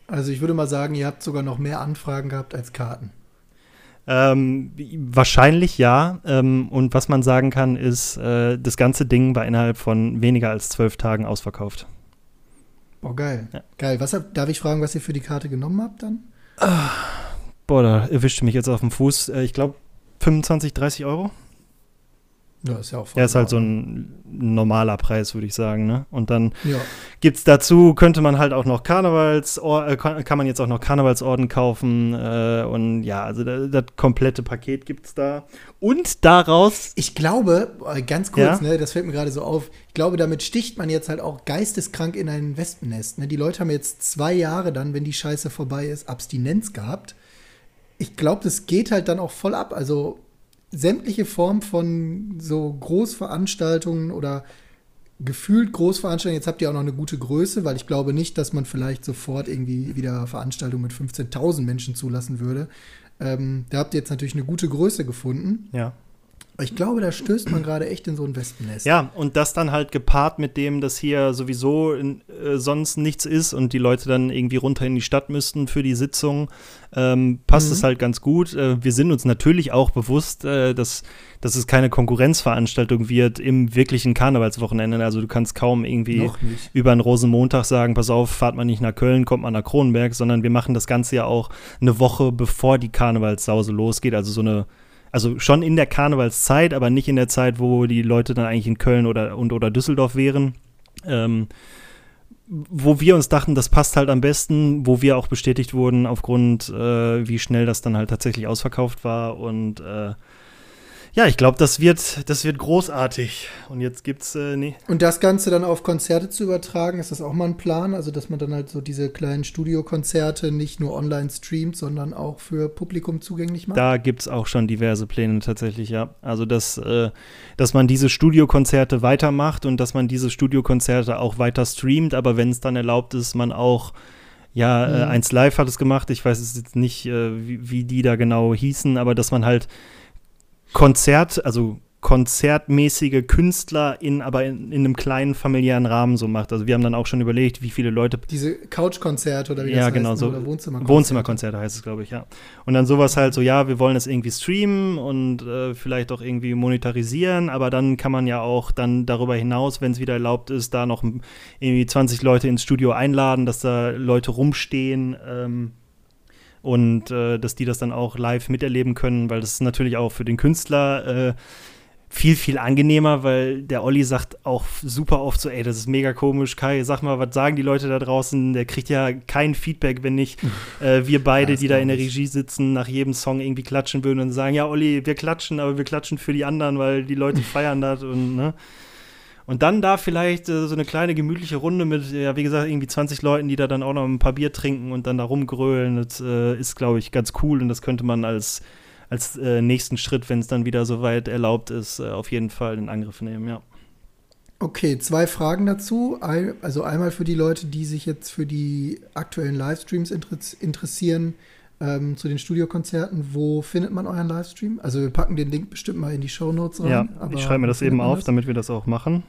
Also ich würde mal sagen, ihr habt sogar noch mehr Anfragen gehabt als Karten. Ähm, wahrscheinlich ja. Ähm, und was man sagen kann, ist, äh, das ganze Ding war innerhalb von weniger als zwölf Tagen ausverkauft. Boah, geil. Ja. Geil. Was hab, darf ich fragen, was ihr für die Karte genommen habt dann? Ah, boah, da erwischte mich jetzt auf dem Fuß. Äh, ich glaube, 25, 30 Euro. Ja, ist ja auch Ja, ist halt so ein normaler Preis, würde ich sagen. Ne? Und dann ja. gibt es dazu, könnte man halt auch noch Karnevals, äh, kann man jetzt auch noch Karnevalsorden kaufen. Äh, und ja, also das, das komplette Paket gibt es da. Und daraus. Ich glaube, äh, ganz kurz, ja? ne, das fällt mir gerade so auf, ich glaube, damit sticht man jetzt halt auch geisteskrank in ein Wespennest. Ne? Die Leute haben jetzt zwei Jahre dann, wenn die Scheiße vorbei ist, Abstinenz gehabt ich glaube, das geht halt dann auch voll ab. Also sämtliche Formen von so Großveranstaltungen oder gefühlt Großveranstaltungen, jetzt habt ihr auch noch eine gute Größe, weil ich glaube nicht, dass man vielleicht sofort irgendwie wieder Veranstaltungen mit 15.000 Menschen zulassen würde. Ähm, da habt ihr jetzt natürlich eine gute Größe gefunden. Ja. Ich glaube, da stößt man gerade echt in so ein Wespennest. Ja, und das dann halt gepaart mit dem, dass hier sowieso in, äh, sonst nichts ist und die Leute dann irgendwie runter in die Stadt müssten für die Sitzung, ähm, passt es mhm. halt ganz gut. Äh, wir sind uns natürlich auch bewusst, äh, dass, dass es keine Konkurrenzveranstaltung wird im wirklichen Karnevalswochenende. Also du kannst kaum irgendwie über einen Rosenmontag sagen, pass auf, fahrt man nicht nach Köln, kommt man nach Kronenberg, sondern wir machen das Ganze ja auch eine Woche bevor die Karnevalssause losgeht. Also so eine also schon in der Karnevalszeit, aber nicht in der Zeit, wo die Leute dann eigentlich in Köln oder, und, oder Düsseldorf wären. Ähm, wo wir uns dachten, das passt halt am besten, wo wir auch bestätigt wurden aufgrund, äh, wie schnell das dann halt tatsächlich ausverkauft war und äh, ja, ich glaube, das wird, das wird großartig. Und jetzt gibt's äh, nee. Und das Ganze dann auf Konzerte zu übertragen, ist das auch mal ein Plan? Also, dass man dann halt so diese kleinen Studiokonzerte nicht nur online streamt, sondern auch für Publikum zugänglich macht? Da gibt es auch schon diverse Pläne tatsächlich, ja. Also, dass, äh, dass man diese Studiokonzerte weitermacht und dass man diese Studiokonzerte auch weiter streamt, aber wenn es dann erlaubt ist, man auch ja, äh, mhm. äh, eins live hat es gemacht. Ich weiß jetzt nicht, äh, wie, wie die da genau hießen, aber dass man halt Konzert, also konzertmäßige Künstler in aber in, in, einem kleinen familiären Rahmen so macht. Also wir haben dann auch schon überlegt, wie viele Leute diese Couchkonzerte oder wie ja, das genau, heißt, so oder Wohnzimmerkonzerte. Wohnzimmerkonzerte heißt es, glaube ich, ja. Und dann sowas halt so, ja, wir wollen das irgendwie streamen und äh, vielleicht auch irgendwie monetarisieren, aber dann kann man ja auch dann darüber hinaus, wenn es wieder erlaubt ist, da noch irgendwie 20 Leute ins Studio einladen, dass da Leute rumstehen. Ähm, und äh, dass die das dann auch live miterleben können, weil das ist natürlich auch für den Künstler äh, viel, viel angenehmer, weil der Olli sagt auch super oft so, ey, das ist mega komisch, Kai, sag mal, was sagen die Leute da draußen? Der kriegt ja kein Feedback, wenn nicht äh, wir beide, ja, die da in der Regie sitzen, nach jedem Song irgendwie klatschen würden und sagen, ja, Olli, wir klatschen, aber wir klatschen für die anderen, weil die Leute feiern das und, ne? Und dann da vielleicht äh, so eine kleine gemütliche Runde mit, ja, wie gesagt, irgendwie 20 Leuten, die da dann auch noch ein paar Bier trinken und dann da rumgrölen. Das äh, ist, glaube ich, ganz cool und das könnte man als, als äh, nächsten Schritt, wenn es dann wieder soweit erlaubt ist, äh, auf jeden Fall in Angriff nehmen, ja. Okay, zwei Fragen dazu. Also einmal für die Leute, die sich jetzt für die aktuellen Livestreams interessieren. Ähm, zu den Studiokonzerten, wo findet man euren Livestream? Also wir packen den Link bestimmt mal in die Show Notes rein. Ja, ich schreibe mir das eben auf, das? damit wir das auch machen.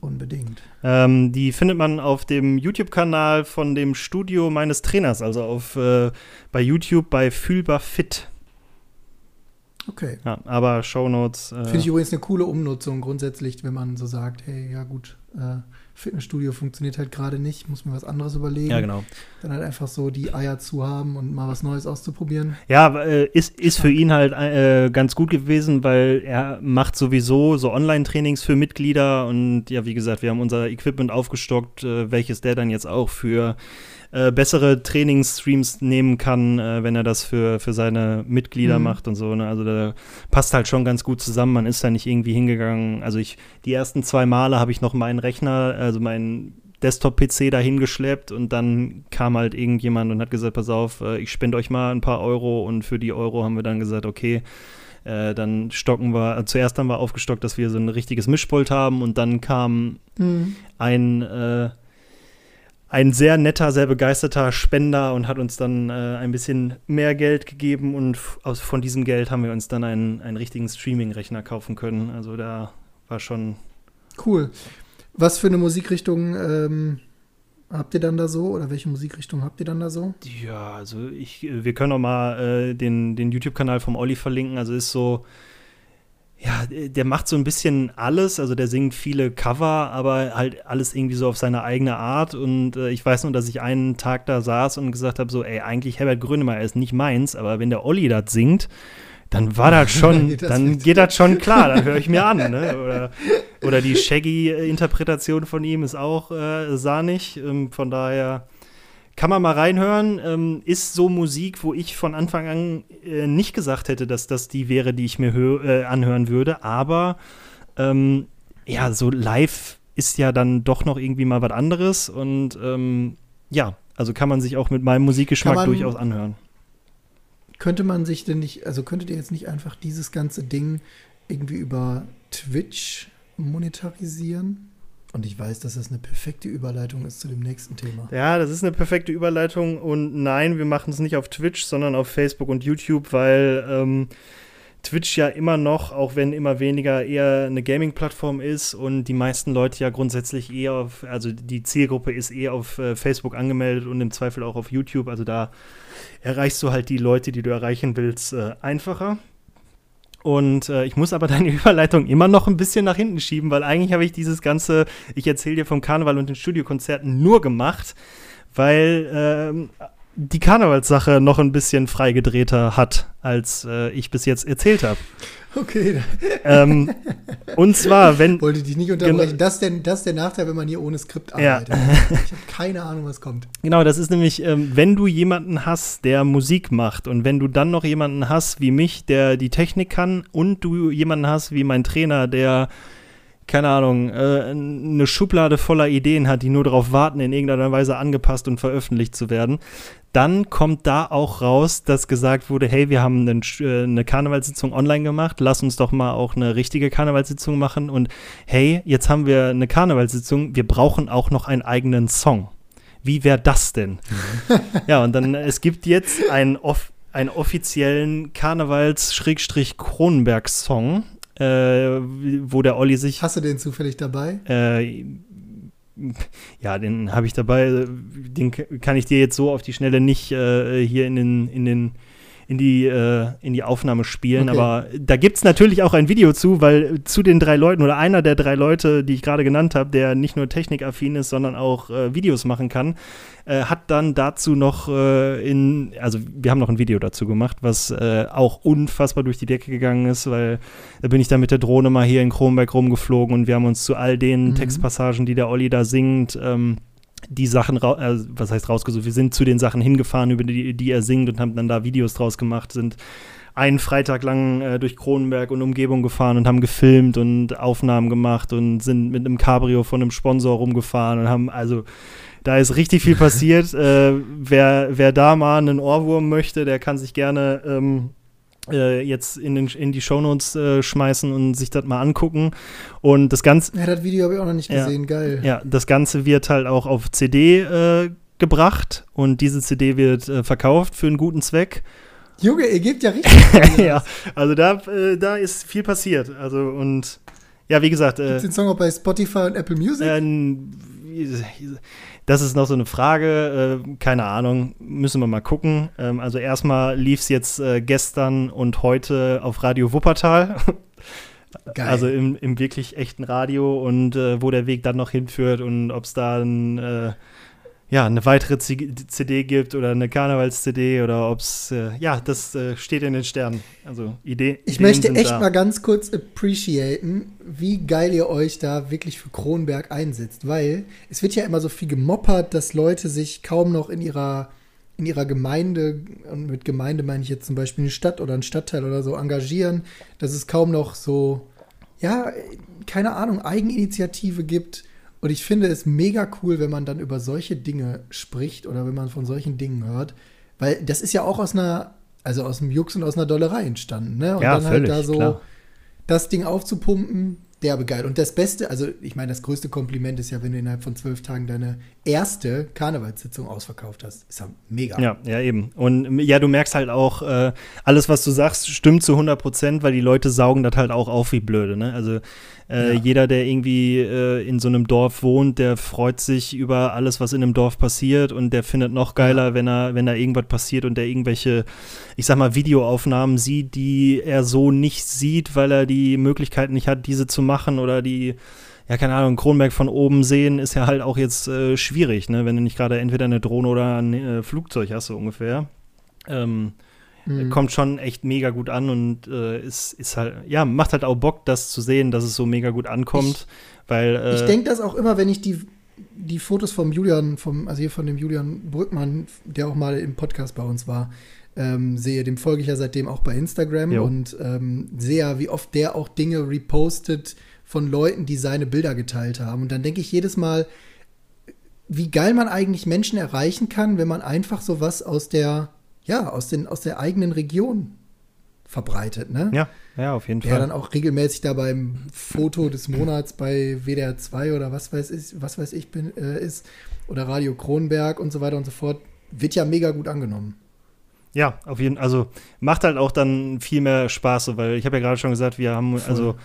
Unbedingt. Ähm, die findet man auf dem YouTube-Kanal von dem Studio meines Trainers, also auf äh, bei YouTube bei Fühlbar Fit. Okay. Ja, aber Shownotes. Äh, Finde ich übrigens eine coole Umnutzung grundsätzlich, wenn man so sagt, hey, ja gut, äh, Fitnessstudio funktioniert halt gerade nicht, muss mir was anderes überlegen. Ja, genau. Dann halt einfach so die Eier zu haben und mal was Neues auszuprobieren. Ja, äh, ist, ist für ihn halt äh, ganz gut gewesen, weil er macht sowieso so Online-Trainings für Mitglieder und ja, wie gesagt, wir haben unser Equipment aufgestockt, äh, welches der dann jetzt auch für äh, bessere Trainingsstreams nehmen kann, äh, wenn er das für, für seine Mitglieder mhm. macht und so. Ne? Also da passt halt schon ganz gut zusammen. Man ist da nicht irgendwie hingegangen. Also ich, die ersten zwei Male habe ich noch meinen Rechner, also meinen Desktop-PC dahin geschleppt und dann kam halt irgendjemand und hat gesagt, pass auf, äh, ich spende euch mal ein paar Euro und für die Euro haben wir dann gesagt, okay, äh, dann stocken wir, zuerst haben wir aufgestockt, dass wir so ein richtiges Mischpult haben und dann kam mhm. ein äh, ein sehr netter, sehr begeisterter Spender und hat uns dann äh, ein bisschen mehr Geld gegeben und aus, von diesem Geld haben wir uns dann einen, einen richtigen Streaming-Rechner kaufen können. Also da war schon. Cool. Was für eine Musikrichtung ähm, habt ihr dann da so oder welche Musikrichtung habt ihr dann da so? Ja, also ich, wir können auch mal äh, den, den YouTube-Kanal vom Olli verlinken. Also ist so ja, der macht so ein bisschen alles, also der singt viele Cover, aber halt alles irgendwie so auf seine eigene Art. Und äh, ich weiß nur, dass ich einen Tag da saß und gesagt habe: so, ey, eigentlich Herbert Grönemeyer ist nicht meins, aber wenn der Olli das singt, dann war das schon, geht das dann geht das schon klar, dann höre ich mir an. Ne? Oder, oder die Shaggy-Interpretation von ihm ist auch äh, sahnig. Ähm, von daher kann man mal reinhören. Ähm, ist so Musik, wo ich von Anfang an äh, nicht gesagt hätte, dass das die wäre, die ich mir äh, anhören würde. Aber ähm, ja, so live ist ja dann doch noch irgendwie mal was anderes. Und ähm, ja, also kann man sich auch mit meinem Musikgeschmack durchaus anhören. Könnte man sich denn nicht, also könntet ihr jetzt nicht einfach dieses ganze Ding irgendwie über Twitch monetarisieren? Und ich weiß, dass das eine perfekte Überleitung ist zu dem nächsten Thema. Ja, das ist eine perfekte Überleitung. Und nein, wir machen es nicht auf Twitch, sondern auf Facebook und YouTube, weil ähm, Twitch ja immer noch, auch wenn immer weniger, eher eine Gaming-Plattform ist und die meisten Leute ja grundsätzlich eher auf, also die Zielgruppe ist eher auf äh, Facebook angemeldet und im Zweifel auch auf YouTube. Also da erreichst du halt die Leute, die du erreichen willst, äh, einfacher. Und äh, ich muss aber deine Überleitung immer noch ein bisschen nach hinten schieben, weil eigentlich habe ich dieses ganze, ich erzähle dir vom Karneval und den Studiokonzerten nur gemacht, weil ähm, die Karnevalssache noch ein bisschen freigedrehter hat, als äh, ich bis jetzt erzählt habe. Okay. Ähm, und zwar, wenn. Wollte dich nicht unterbrechen. Das, ist der, das ist der Nachteil, wenn man hier ohne Skript arbeitet. Ja. Ich habe keine Ahnung, was kommt. Genau, das ist nämlich, ähm, wenn du jemanden hast, der Musik macht und wenn du dann noch jemanden hast wie mich, der die Technik kann und du jemanden hast wie mein Trainer, der keine Ahnung, äh, eine Schublade voller Ideen hat, die nur darauf warten, in irgendeiner Weise angepasst und veröffentlicht zu werden, dann kommt da auch raus, dass gesagt wurde, hey, wir haben einen, äh, eine Karnevalssitzung online gemacht, lass uns doch mal auch eine richtige Karnevalssitzung machen und hey, jetzt haben wir eine Karnevalssitzung, wir brauchen auch noch einen eigenen Song. Wie wäre das denn? ja, und dann, es gibt jetzt einen, off einen offiziellen Karnevals-Kronenberg-Song, äh, wo der Olli sich. Hast du den zufällig dabei? Äh, ja, den habe ich dabei. Den kann ich dir jetzt so auf die Schnelle nicht äh, hier in den, in den in die, äh, in die Aufnahme spielen. Okay. Aber da gibt es natürlich auch ein Video zu, weil zu den drei Leuten oder einer der drei Leute, die ich gerade genannt habe, der nicht nur technikaffin ist, sondern auch äh, Videos machen kann, äh, hat dann dazu noch äh, in, also wir haben noch ein Video dazu gemacht, was äh, auch unfassbar durch die Decke gegangen ist, weil da bin ich dann mit der Drohne mal hier in Kronberg rumgeflogen und wir haben uns zu all den mhm. Textpassagen, die der Olli da singt, ähm, die Sachen, äh, was heißt rausgesucht, wir sind zu den Sachen hingefahren, über die, die er singt und haben dann da Videos draus gemacht, sind einen Freitag lang äh, durch Kronenberg und Umgebung gefahren und haben gefilmt und Aufnahmen gemacht und sind mit einem Cabrio von einem Sponsor rumgefahren und haben, also da ist richtig viel passiert. äh, wer, wer da mal einen Ohrwurm möchte, der kann sich gerne ähm, äh, jetzt in, den, in die Shownotes äh, schmeißen und sich das mal angucken. Und das Ganze. Ja, das Video habe ich auch noch nicht gesehen, ja, geil. Ja, das Ganze wird halt auch auf CD äh, gebracht und diese CD wird äh, verkauft für einen guten Zweck. Junge, ihr gebt ja richtig. ja, also da, äh, da ist viel passiert. Also und ja, wie gesagt. Äh, Gibt den Song auch bei Spotify und Apple Music? Das ist noch so eine Frage, äh, keine Ahnung, müssen wir mal gucken. Ähm, also erstmal lief es jetzt äh, gestern und heute auf Radio Wuppertal. Geil. Also im, im wirklich echten Radio und äh, wo der Weg dann noch hinführt und ob es da ein äh, ja, eine weitere CD gibt oder eine Karnevals-CD oder ob es, äh, ja, das äh, steht in den Sternen. Also Idee, Ich Ideen möchte echt da. mal ganz kurz appreciaten, wie geil ihr euch da wirklich für Kronberg einsetzt, weil es wird ja immer so viel gemoppert, dass Leute sich kaum noch in ihrer in ihrer Gemeinde, und mit Gemeinde meine ich jetzt zum Beispiel eine Stadt oder einen Stadtteil oder so, engagieren, dass es kaum noch so, ja, keine Ahnung, Eigeninitiative gibt und ich finde es mega cool, wenn man dann über solche Dinge spricht oder wenn man von solchen Dingen hört. Weil das ist ja auch aus einer, also aus einem Jux und aus einer Dollerei entstanden, ne? Und ja, dann völlig, halt da so klar. das Ding aufzupumpen, derbe geil. Und das Beste, also ich meine, das größte Kompliment ist ja, wenn du innerhalb von zwölf Tagen deine erste Karnevalssitzung ausverkauft hast. Ist ja mega. Ja, ja, eben. Und ja, du merkst halt auch, äh, alles, was du sagst, stimmt zu 100 Prozent, weil die Leute saugen das halt auch auf wie blöde, ne? Also äh, ja. Jeder, der irgendwie äh, in so einem Dorf wohnt, der freut sich über alles, was in einem Dorf passiert und der findet noch geiler, ja. wenn er, wenn da irgendwas passiert und der irgendwelche, ich sag mal, Videoaufnahmen sieht, die er so nicht sieht, weil er die Möglichkeit nicht hat, diese zu machen oder die ja, keine Ahnung, Kronberg von oben sehen ist ja halt auch jetzt äh, schwierig, ne? wenn du nicht gerade entweder eine Drohne oder ein äh, Flugzeug hast, so ungefähr. Ähm, Mhm. Kommt schon echt mega gut an und äh, ist, ist halt, ja, macht halt auch Bock, das zu sehen, dass es so mega gut ankommt. Ich, weil, äh, ich denke das auch immer, wenn ich die, die Fotos vom Julian, vom, also hier von dem Julian Brückmann, der auch mal im Podcast bei uns war, ähm, sehe, dem folge ich ja seitdem auch bei Instagram jo. und ähm, sehe, wie oft der auch Dinge repostet von Leuten, die seine Bilder geteilt haben. Und dann denke ich jedes Mal, wie geil man eigentlich Menschen erreichen kann, wenn man einfach sowas aus der ja, aus, den, aus der eigenen Region verbreitet, ne? Ja, ja, auf jeden der Fall. Der dann auch regelmäßig da beim Foto des Monats bei WDR 2 oder was weiß ich, was weiß ich bin, äh, ist, oder Radio Kronberg und so weiter und so fort, wird ja mega gut angenommen. Ja, auf jeden Fall. Also macht halt auch dann viel mehr Spaß, weil ich habe ja gerade schon gesagt, wir haben, also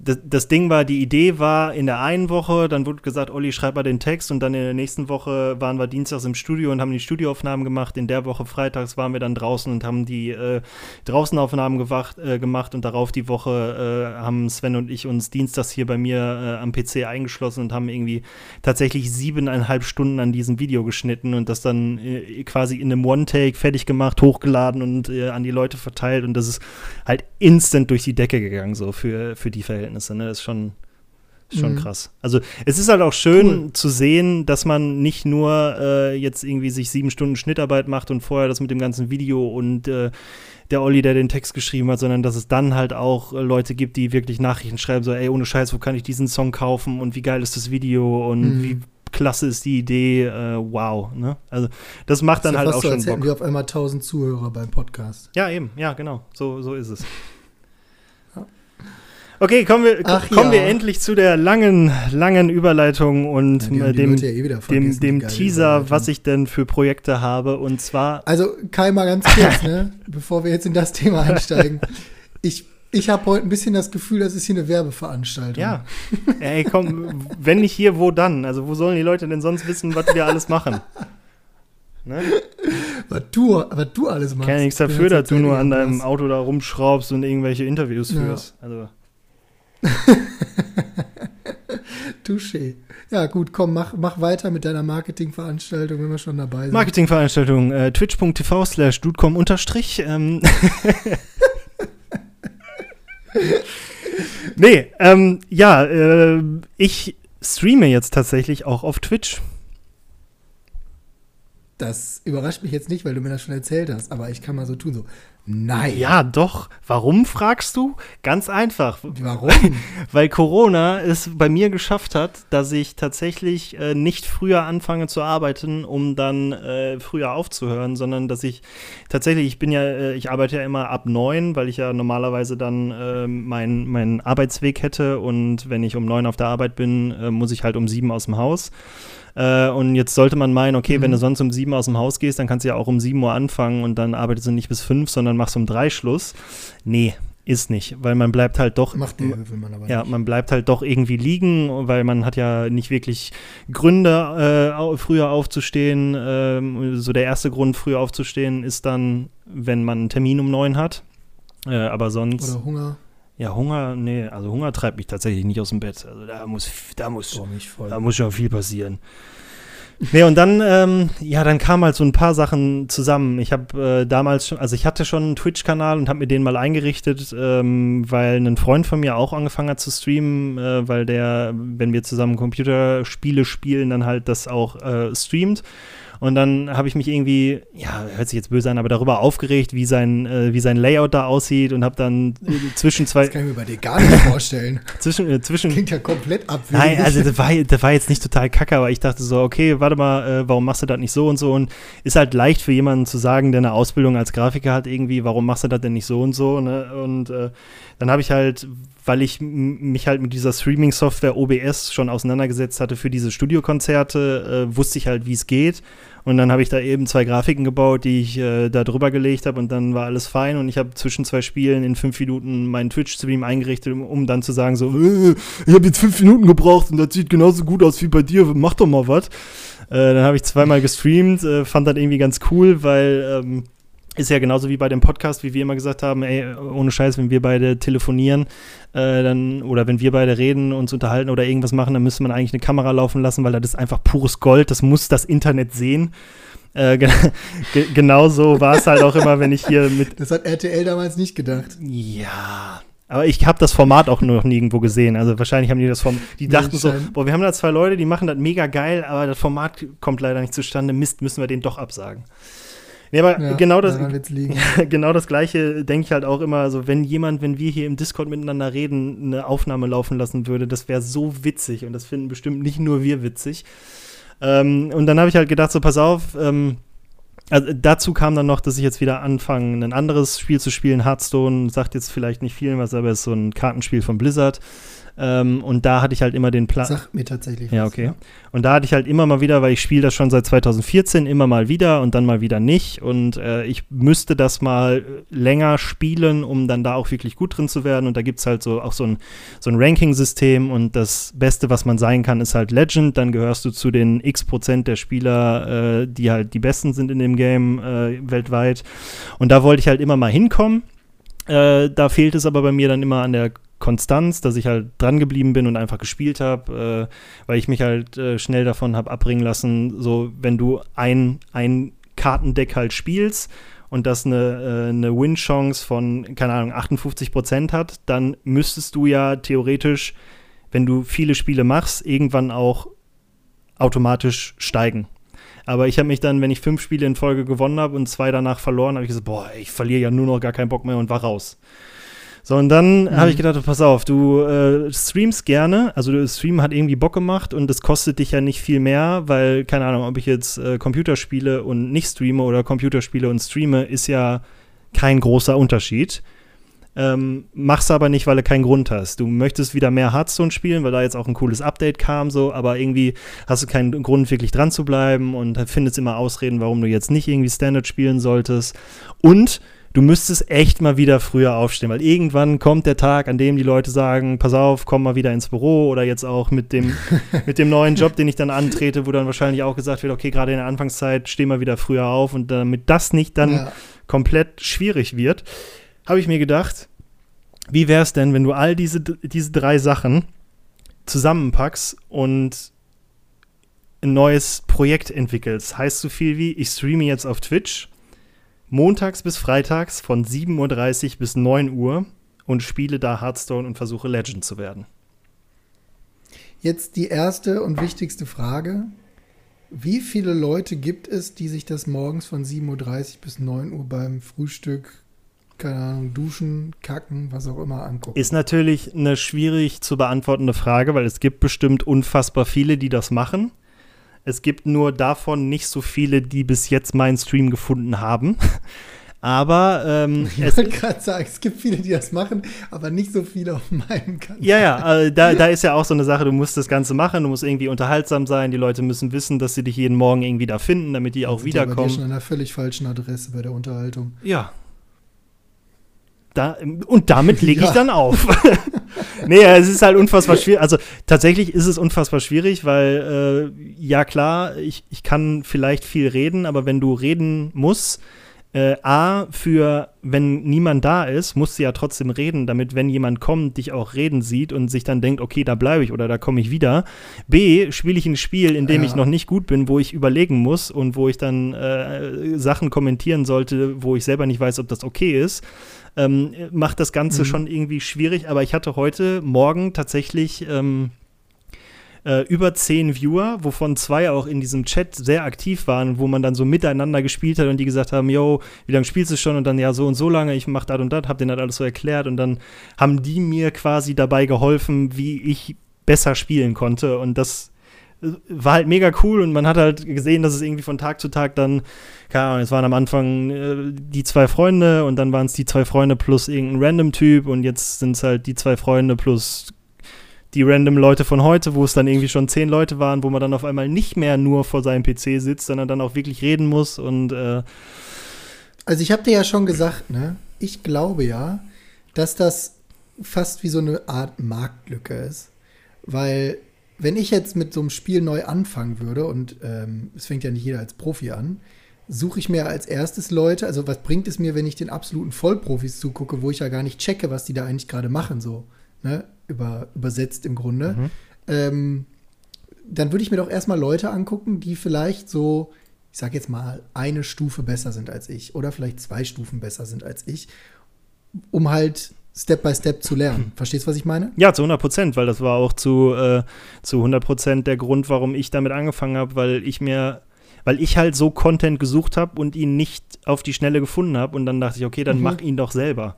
das, das, Ding war, die Idee war in der einen Woche, dann wurde gesagt, Olli, schreib mal den Text und dann in der nächsten Woche waren wir dienstags im Studio und haben die Studioaufnahmen gemacht. In der Woche freitags waren wir dann draußen und haben die äh, Draußenaufnahmen gewacht, äh, gemacht und darauf die Woche äh, haben Sven und ich uns dienstags hier bei mir äh, am PC eingeschlossen und haben irgendwie tatsächlich siebeneinhalb Stunden an diesem Video geschnitten und das dann äh, quasi in einem One-Take fertig gemacht, hochgeladen und äh, an die Leute verteilt und das ist halt instant durch die Decke gegangen, so für, für die Verhältnisse. Ne? Das ist schon, schon mhm. krass. Also es ist halt auch schön cool. zu sehen, dass man nicht nur äh, jetzt irgendwie sich sieben Stunden Schnittarbeit macht und vorher das mit dem ganzen Video und äh, der Olli, der den Text geschrieben hat, sondern dass es dann halt auch Leute gibt, die wirklich Nachrichten schreiben, so, ey, ohne Scheiß, wo kann ich diesen Song kaufen und wie geil ist das Video und mhm. wie klasse ist die Idee, äh, wow. Ne? Also das macht das dann halt auch so, schon als Bock. hätten wir auf einmal 1000 Zuhörer beim Podcast. Ja, eben, ja, genau. So, so ist es. Okay, kommen wir, Ach, kommen ja. wir endlich zu der langen, langen Überleitung und ja, dem, ja eh dem, dem Teaser, was ich denn für Projekte habe. Und zwar. Also, Kai, mal ganz kurz, ne, bevor wir jetzt in das Thema einsteigen. Ich ich habe heute ein bisschen das Gefühl, das ist hier eine Werbeveranstaltung. Ja. Ey, komm, wenn nicht hier, wo dann? Also, wo sollen die Leute denn sonst wissen, was wir alles machen? Ne? Was, du, was du alles machst. Ich kann nichts dafür, dass du nur an deinem Auto da rumschraubst und irgendwelche Interviews ja. führst. Also. Touché. Ja, gut, komm, mach, mach weiter mit deiner Marketingveranstaltung, wenn wir schon dabei sind. Marketingveranstaltung, äh, twitch.tv slash dudecom unterstrich. Ähm. nee, ähm, ja, äh, ich streame jetzt tatsächlich auch auf Twitch. Das überrascht mich jetzt nicht, weil du mir das schon erzählt hast, aber ich kann mal so tun, so, nein. Ja, doch. Warum fragst du? Ganz einfach. Warum? weil Corona es bei mir geschafft hat, dass ich tatsächlich äh, nicht früher anfange zu arbeiten, um dann äh, früher aufzuhören, sondern dass ich tatsächlich, ich bin ja, äh, ich arbeite ja immer ab neun, weil ich ja normalerweise dann ähm, meinen mein Arbeitsweg hätte und wenn ich um neun auf der Arbeit bin, äh, muss ich halt um sieben aus dem Haus. Äh, und jetzt sollte man meinen, okay, mhm. wenn du sonst um sieben aus dem Haus gehst, dann kannst du ja auch um sieben Uhr anfangen und dann arbeitest du nicht bis fünf, sondern machst um drei Schluss. Nee, ist nicht, weil man bleibt halt doch. Macht der will man aber Ja, nicht. man bleibt halt doch irgendwie liegen, weil man hat ja nicht wirklich Gründe, äh, früher aufzustehen. Ähm, so der erste Grund, früher aufzustehen, ist dann, wenn man einen Termin um neun hat. Äh, aber sonst. Oder Hunger. Ja, Hunger, nee, also Hunger treibt mich tatsächlich nicht aus dem Bett. Also da muss, da muss, oh, da muss schon viel passieren. Nee, und dann, ähm, ja, dann kamen halt so ein paar Sachen zusammen. Ich habe äh, damals schon, also ich hatte schon einen Twitch-Kanal und habe mir den mal eingerichtet, ähm, weil ein Freund von mir auch angefangen hat zu streamen, äh, weil der, wenn wir zusammen Computerspiele spielen, dann halt das auch äh, streamt. Und dann habe ich mich irgendwie, ja, hört sich jetzt böse an, aber darüber aufgeregt, wie sein, äh, wie sein Layout da aussieht und habe dann äh, zwischen zwei. Das kann ich mir bei dir gar nicht vorstellen. zwischen, äh, zwischen. Klingt ja komplett abwegig. Nein, also das war, das war jetzt nicht total kacke, aber ich dachte so, okay, warte mal, äh, warum machst du das nicht so und so? Und ist halt leicht für jemanden zu sagen, der eine Ausbildung als Grafiker hat, irgendwie, warum machst du das denn nicht so und so? Ne? Und äh, dann habe ich halt, weil ich mich halt mit dieser Streaming-Software OBS schon auseinandergesetzt hatte für diese Studiokonzerte, äh, wusste ich halt, wie es geht. Und dann habe ich da eben zwei Grafiken gebaut, die ich äh, da drüber gelegt habe und dann war alles fein und ich habe zwischen zwei Spielen in fünf Minuten meinen Twitch-Stream eingerichtet, um, um, dann zu sagen so, äh, ich habe jetzt fünf Minuten gebraucht und das sieht genauso gut aus wie bei dir, mach doch mal was. Äh, dann habe ich zweimal gestreamt, äh, fand das irgendwie ganz cool, weil ähm, ist ja genauso wie bei dem Podcast, wie wir immer gesagt haben, ey, ohne Scheiß, wenn wir beide telefonieren, äh, dann, oder wenn wir beide reden, uns unterhalten oder irgendwas machen, dann müsste man eigentlich eine Kamera laufen lassen, weil das ist einfach pures Gold, das muss das Internet sehen. Äh, ge genauso war es halt auch immer, wenn ich hier mit. Das hat RTL damals nicht gedacht. Ja, aber ich habe das Format auch noch nirgendwo gesehen. Also wahrscheinlich haben die das vom, die dachten so, boah, wir haben da zwei Leute, die machen das mega geil, aber das Format kommt leider nicht zustande. Mist, müssen wir den doch absagen. Nee, aber ja, genau, das, genau das Gleiche denke ich halt auch immer, also wenn jemand, wenn wir hier im Discord miteinander reden, eine Aufnahme laufen lassen würde, das wäre so witzig und das finden bestimmt nicht nur wir witzig. Ähm, und dann habe ich halt gedacht, so pass auf, ähm, also dazu kam dann noch, dass ich jetzt wieder anfange, ein anderes Spiel zu spielen, Hearthstone, sagt jetzt vielleicht nicht vielen was, aber es ist so ein Kartenspiel von Blizzard. Ähm, und da hatte ich halt immer den Plan. Sagt mir tatsächlich. Ja, okay. Ja. Und da hatte ich halt immer mal wieder, weil ich spiele das schon seit 2014, immer mal wieder und dann mal wieder nicht. Und äh, ich müsste das mal länger spielen, um dann da auch wirklich gut drin zu werden. Und da gibt es halt so auch so ein, so ein Ranking-System. Und das Beste, was man sein kann, ist halt Legend. Dann gehörst du zu den X Prozent der Spieler, äh, die halt die Besten sind in dem Game äh, weltweit. Und da wollte ich halt immer mal hinkommen. Äh, da fehlt es aber bei mir dann immer an der Konstanz, dass ich halt dran geblieben bin und einfach gespielt habe, äh, weil ich mich halt äh, schnell davon habe abbringen lassen, so wenn du ein, ein Kartendeck halt spielst und das eine, äh, eine Win-Chance von, keine Ahnung, 58 Prozent hat, dann müsstest du ja theoretisch, wenn du viele Spiele machst, irgendwann auch automatisch steigen. Aber ich habe mich dann, wenn ich fünf Spiele in Folge gewonnen habe und zwei danach verloren, habe ich gesagt, boah, ich verliere ja nur noch gar keinen Bock mehr und war raus. So, und dann mhm. habe ich gedacht, pass auf, du äh, streamst gerne, also der Stream hat irgendwie Bock gemacht und es kostet dich ja nicht viel mehr, weil, keine Ahnung, ob ich jetzt äh, Computerspiele und nicht streame oder Computerspiele und streame, ist ja kein großer Unterschied. Ähm, mach's aber nicht, weil du keinen Grund hast. Du möchtest wieder mehr Hearthstone spielen, weil da jetzt auch ein cooles Update kam, so, aber irgendwie hast du keinen Grund, wirklich dran zu bleiben und findest immer Ausreden, warum du jetzt nicht irgendwie Standard spielen solltest. Und du müsstest echt mal wieder früher aufstehen, weil irgendwann kommt der Tag, an dem die Leute sagen, pass auf, komm mal wieder ins Büro oder jetzt auch mit dem, mit dem neuen Job, den ich dann antrete, wo dann wahrscheinlich auch gesagt wird, okay, gerade in der Anfangszeit steh mal wieder früher auf und damit das nicht dann ja. komplett schwierig wird, habe ich mir gedacht, wie wäre es denn, wenn du all diese, diese drei Sachen zusammenpackst und ein neues Projekt entwickelst? Heißt so viel wie, ich streame jetzt auf Twitch montags bis freitags von 7.30 Uhr bis 9 Uhr und spiele da Hearthstone und versuche Legend zu werden. Jetzt die erste und wichtigste Frage. Wie viele Leute gibt es, die sich das morgens von 7.30 Uhr bis 9 Uhr beim Frühstück, keine Ahnung, duschen, kacken, was auch immer angucken? Ist natürlich eine schwierig zu beantwortende Frage, weil es gibt bestimmt unfassbar viele, die das machen. Es gibt nur davon nicht so viele, die bis jetzt meinen Stream gefunden haben. Aber ähm, ich wollte gerade sagen, es gibt viele, die das machen, aber nicht so viele auf meinem Kanal. Ja, ja, äh, da, da ist ja auch so eine Sache, du musst das Ganze machen, du musst irgendwie unterhaltsam sein, die Leute müssen wissen, dass sie dich jeden Morgen irgendwie da finden, damit die auch wiederkommen. Ich bin schon an einer völlig falschen Adresse bei der Unterhaltung. Ja, da, und damit lege ich ja. dann auf. nee, es ist halt unfassbar schwierig. Also tatsächlich ist es unfassbar schwierig, weil äh, ja klar, ich, ich kann vielleicht viel reden, aber wenn du reden musst, äh, A, für wenn niemand da ist, musst du ja trotzdem reden, damit, wenn jemand kommt, dich auch reden sieht und sich dann denkt, okay, da bleibe ich oder da komme ich wieder. B, spiele ich ein Spiel, in dem ja. ich noch nicht gut bin, wo ich überlegen muss und wo ich dann äh, Sachen kommentieren sollte, wo ich selber nicht weiß, ob das okay ist ähm, macht das Ganze mhm. schon irgendwie schwierig. Aber ich hatte heute Morgen tatsächlich ähm, äh, über zehn Viewer, wovon zwei auch in diesem Chat sehr aktiv waren, wo man dann so miteinander gespielt hat und die gesagt haben, yo, wie lange spielst du schon? Und dann, ja, so und so lange, ich mach das und das, hab denen das alles so erklärt und dann haben die mir quasi dabei geholfen, wie ich besser spielen konnte und das war halt mega cool und man hat halt gesehen, dass es irgendwie von Tag zu Tag dann, keine Ahnung, es waren am Anfang äh, die zwei Freunde und dann waren es die zwei Freunde plus irgendein Random-Typ und jetzt sind es halt die zwei Freunde plus die random Leute von heute, wo es dann irgendwie schon zehn Leute waren, wo man dann auf einmal nicht mehr nur vor seinem PC sitzt, sondern dann auch wirklich reden muss und äh Also ich habe dir ja schon gesagt, ne? Ich glaube ja, dass das fast wie so eine Art Marktlücke ist. Weil wenn ich jetzt mit so einem Spiel neu anfangen würde, und ähm, es fängt ja nicht jeder als Profi an, suche ich mir als erstes Leute, also was bringt es mir, wenn ich den absoluten Vollprofis zugucke, wo ich ja gar nicht checke, was die da eigentlich gerade machen, so, ne, Über, übersetzt im Grunde. Mhm. Ähm, dann würde ich mir doch erstmal Leute angucken, die vielleicht so, ich sag jetzt mal, eine Stufe besser sind als ich oder vielleicht zwei Stufen besser sind als ich, um halt Step by Step zu lernen. Verstehst du, was ich meine? Ja, zu 100 Prozent, weil das war auch zu, äh, zu 100 Prozent der Grund, warum ich damit angefangen habe, weil ich mir, weil ich halt so Content gesucht habe und ihn nicht auf die Schnelle gefunden habe und dann dachte ich, okay, dann mhm. mach ihn doch selber.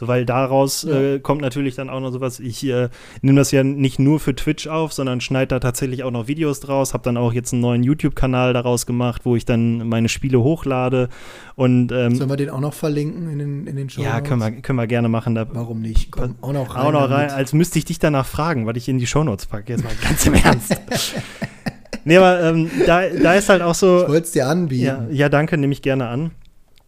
So, weil daraus ja. äh, kommt natürlich dann auch noch sowas, ich äh, nehme das ja nicht nur für Twitch auf, sondern schneide da tatsächlich auch noch Videos draus, habe dann auch jetzt einen neuen YouTube-Kanal daraus gemacht, wo ich dann meine Spiele hochlade und ähm, Sollen wir den auch noch verlinken in den, in den Show? Ja, können wir, können wir gerne machen. Da, Warum nicht? Komm, auch noch rein. Auch noch rein, als müsste ich dich danach fragen, weil ich in die Shownotes packe. Jetzt mal ganz im Ernst. nee, aber ähm, da, da ist halt auch so. Ich wollte es dir anbieten. Ja, ja, danke, nehme ich gerne an.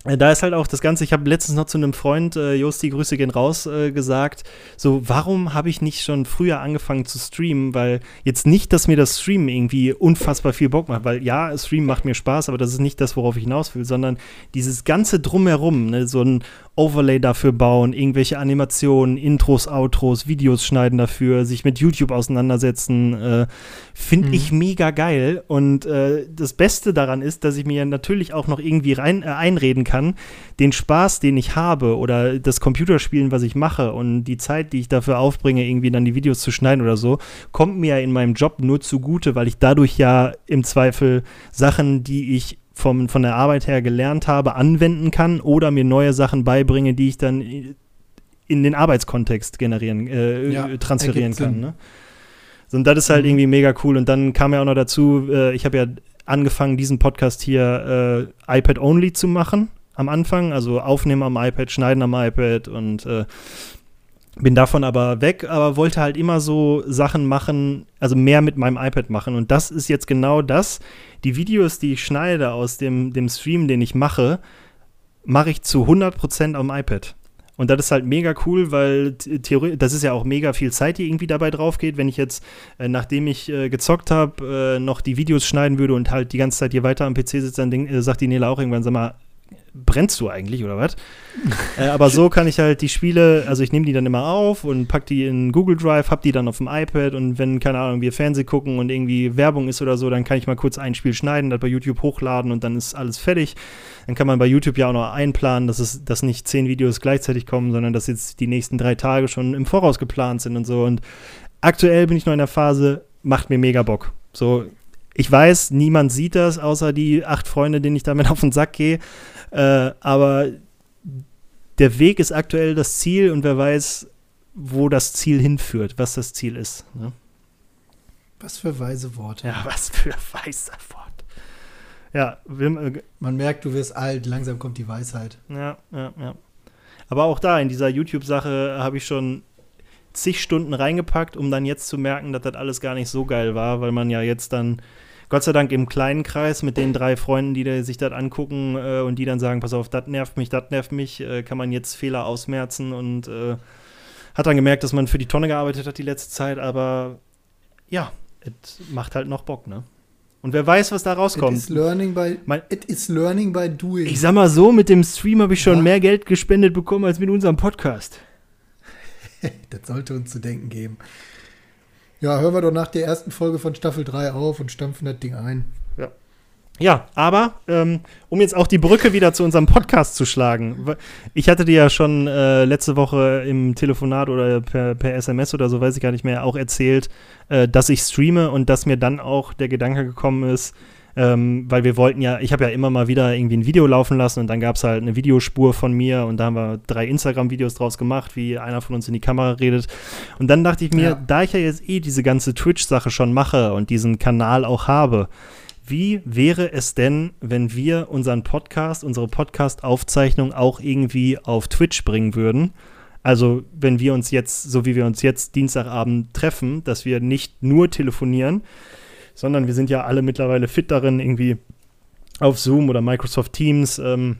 Äh, da ist halt auch das Ganze, ich habe letztens noch zu einem Freund, äh, Josti, Grüße gehen raus, äh, gesagt, so, warum habe ich nicht schon früher angefangen zu streamen? Weil jetzt nicht, dass mir das Streamen irgendwie unfassbar viel Bock macht, weil ja, Streamen macht mir Spaß, aber das ist nicht das, worauf ich hinaus will, sondern dieses ganze Drumherum, ne, so ein Overlay dafür bauen, irgendwelche Animationen, Intros, Outros, Videos schneiden dafür, sich mit YouTube auseinandersetzen, äh, finde mhm. ich mega geil. Und äh, das Beste daran ist, dass ich mir natürlich auch noch irgendwie rein, äh, einreden kann, den Spaß, den ich habe oder das Computerspielen, was ich mache und die Zeit, die ich dafür aufbringe, irgendwie dann die Videos zu schneiden oder so, kommt mir ja in meinem Job nur zugute, weil ich dadurch ja im Zweifel Sachen, die ich vom, von der Arbeit her gelernt habe, anwenden kann oder mir neue Sachen beibringe, die ich dann in den Arbeitskontext generieren, äh, ja, transferieren kann. Ne? So, und das ist halt mhm. irgendwie mega cool. Und dann kam ja auch noch dazu, äh, ich habe ja angefangen, diesen Podcast hier äh, iPad-only zu machen am Anfang. Also aufnehmen am iPad, schneiden am iPad und äh, bin davon aber weg, aber wollte halt immer so Sachen machen, also mehr mit meinem iPad machen. Und das ist jetzt genau das. Die Videos, die ich schneide aus dem, dem Stream, den ich mache, mache ich zu 100% am iPad. Und das ist halt mega cool, weil theoretisch, das ist ja auch mega viel Zeit, die irgendwie dabei drauf geht. Wenn ich jetzt, äh, nachdem ich äh, gezockt habe, äh, noch die Videos schneiden würde und halt die ganze Zeit hier weiter am PC sitze, dann denk, äh, sagt die Nela auch irgendwann, sag mal, brennst du eigentlich oder was? äh, aber so kann ich halt die Spiele, also ich nehme die dann immer auf und pack die in Google Drive, hab die dann auf dem iPad und wenn, keine Ahnung, wir Fernsehen gucken und irgendwie Werbung ist oder so, dann kann ich mal kurz ein Spiel schneiden, das bei YouTube hochladen und dann ist alles fertig. Dann kann man bei YouTube ja auch noch einplanen, dass es, dass nicht zehn Videos gleichzeitig kommen, sondern dass jetzt die nächsten drei Tage schon im Voraus geplant sind und so. Und aktuell bin ich noch in der Phase, macht mir mega Bock. So, ich weiß, niemand sieht das, außer die acht Freunde, denen ich damit auf den Sack gehe. Äh, aber der Weg ist aktuell das Ziel und wer weiß, wo das Ziel hinführt, was das Ziel ist. Ne? Was für weise Worte. Ja, was für weise Worte. Ja, äh, man merkt, du wirst alt, langsam kommt die Weisheit. Ja, ja, ja. Aber auch da in dieser YouTube-Sache habe ich schon zig Stunden reingepackt, um dann jetzt zu merken, dass das alles gar nicht so geil war, weil man ja jetzt dann Gott sei Dank im kleinen Kreis mit den drei Freunden, die sich das angucken äh, und die dann sagen, pass auf, das nervt mich, das nervt mich, äh, kann man jetzt Fehler ausmerzen und äh, hat dann gemerkt, dass man für die Tonne gearbeitet hat die letzte Zeit, aber ja, es macht halt noch Bock, ne? Und wer weiß, was da rauskommt. It is learning by, mein, it is learning by doing. Ich sag mal so, mit dem Stream habe ich schon ja. mehr Geld gespendet bekommen als mit unserem Podcast. das sollte uns zu denken geben. Ja, hören wir doch nach der ersten Folge von Staffel 3 auf und stampfen das Ding ein. Ja. Ja, aber ähm, um jetzt auch die Brücke wieder zu unserem Podcast zu schlagen. Ich hatte dir ja schon äh, letzte Woche im Telefonat oder per, per, SMS oder so, weiß ich gar nicht mehr, auch erzählt, äh, dass ich streame und dass mir dann auch der Gedanke gekommen ist, ähm, weil wir wollten ja, ich habe ja immer mal wieder irgendwie ein Video laufen lassen und dann gab es halt eine Videospur von mir und da haben wir drei Instagram-Videos draus gemacht, wie einer von uns in die Kamera redet. Und dann dachte ich mir, ja. da ich ja jetzt eh diese ganze Twitch-Sache schon mache und diesen Kanal auch habe, wie wäre es denn, wenn wir unseren Podcast, unsere Podcast-Aufzeichnung auch irgendwie auf Twitch bringen würden? Also, wenn wir uns jetzt, so wie wir uns jetzt Dienstagabend treffen, dass wir nicht nur telefonieren, sondern wir sind ja alle mittlerweile fit darin, irgendwie auf Zoom oder Microsoft Teams ähm,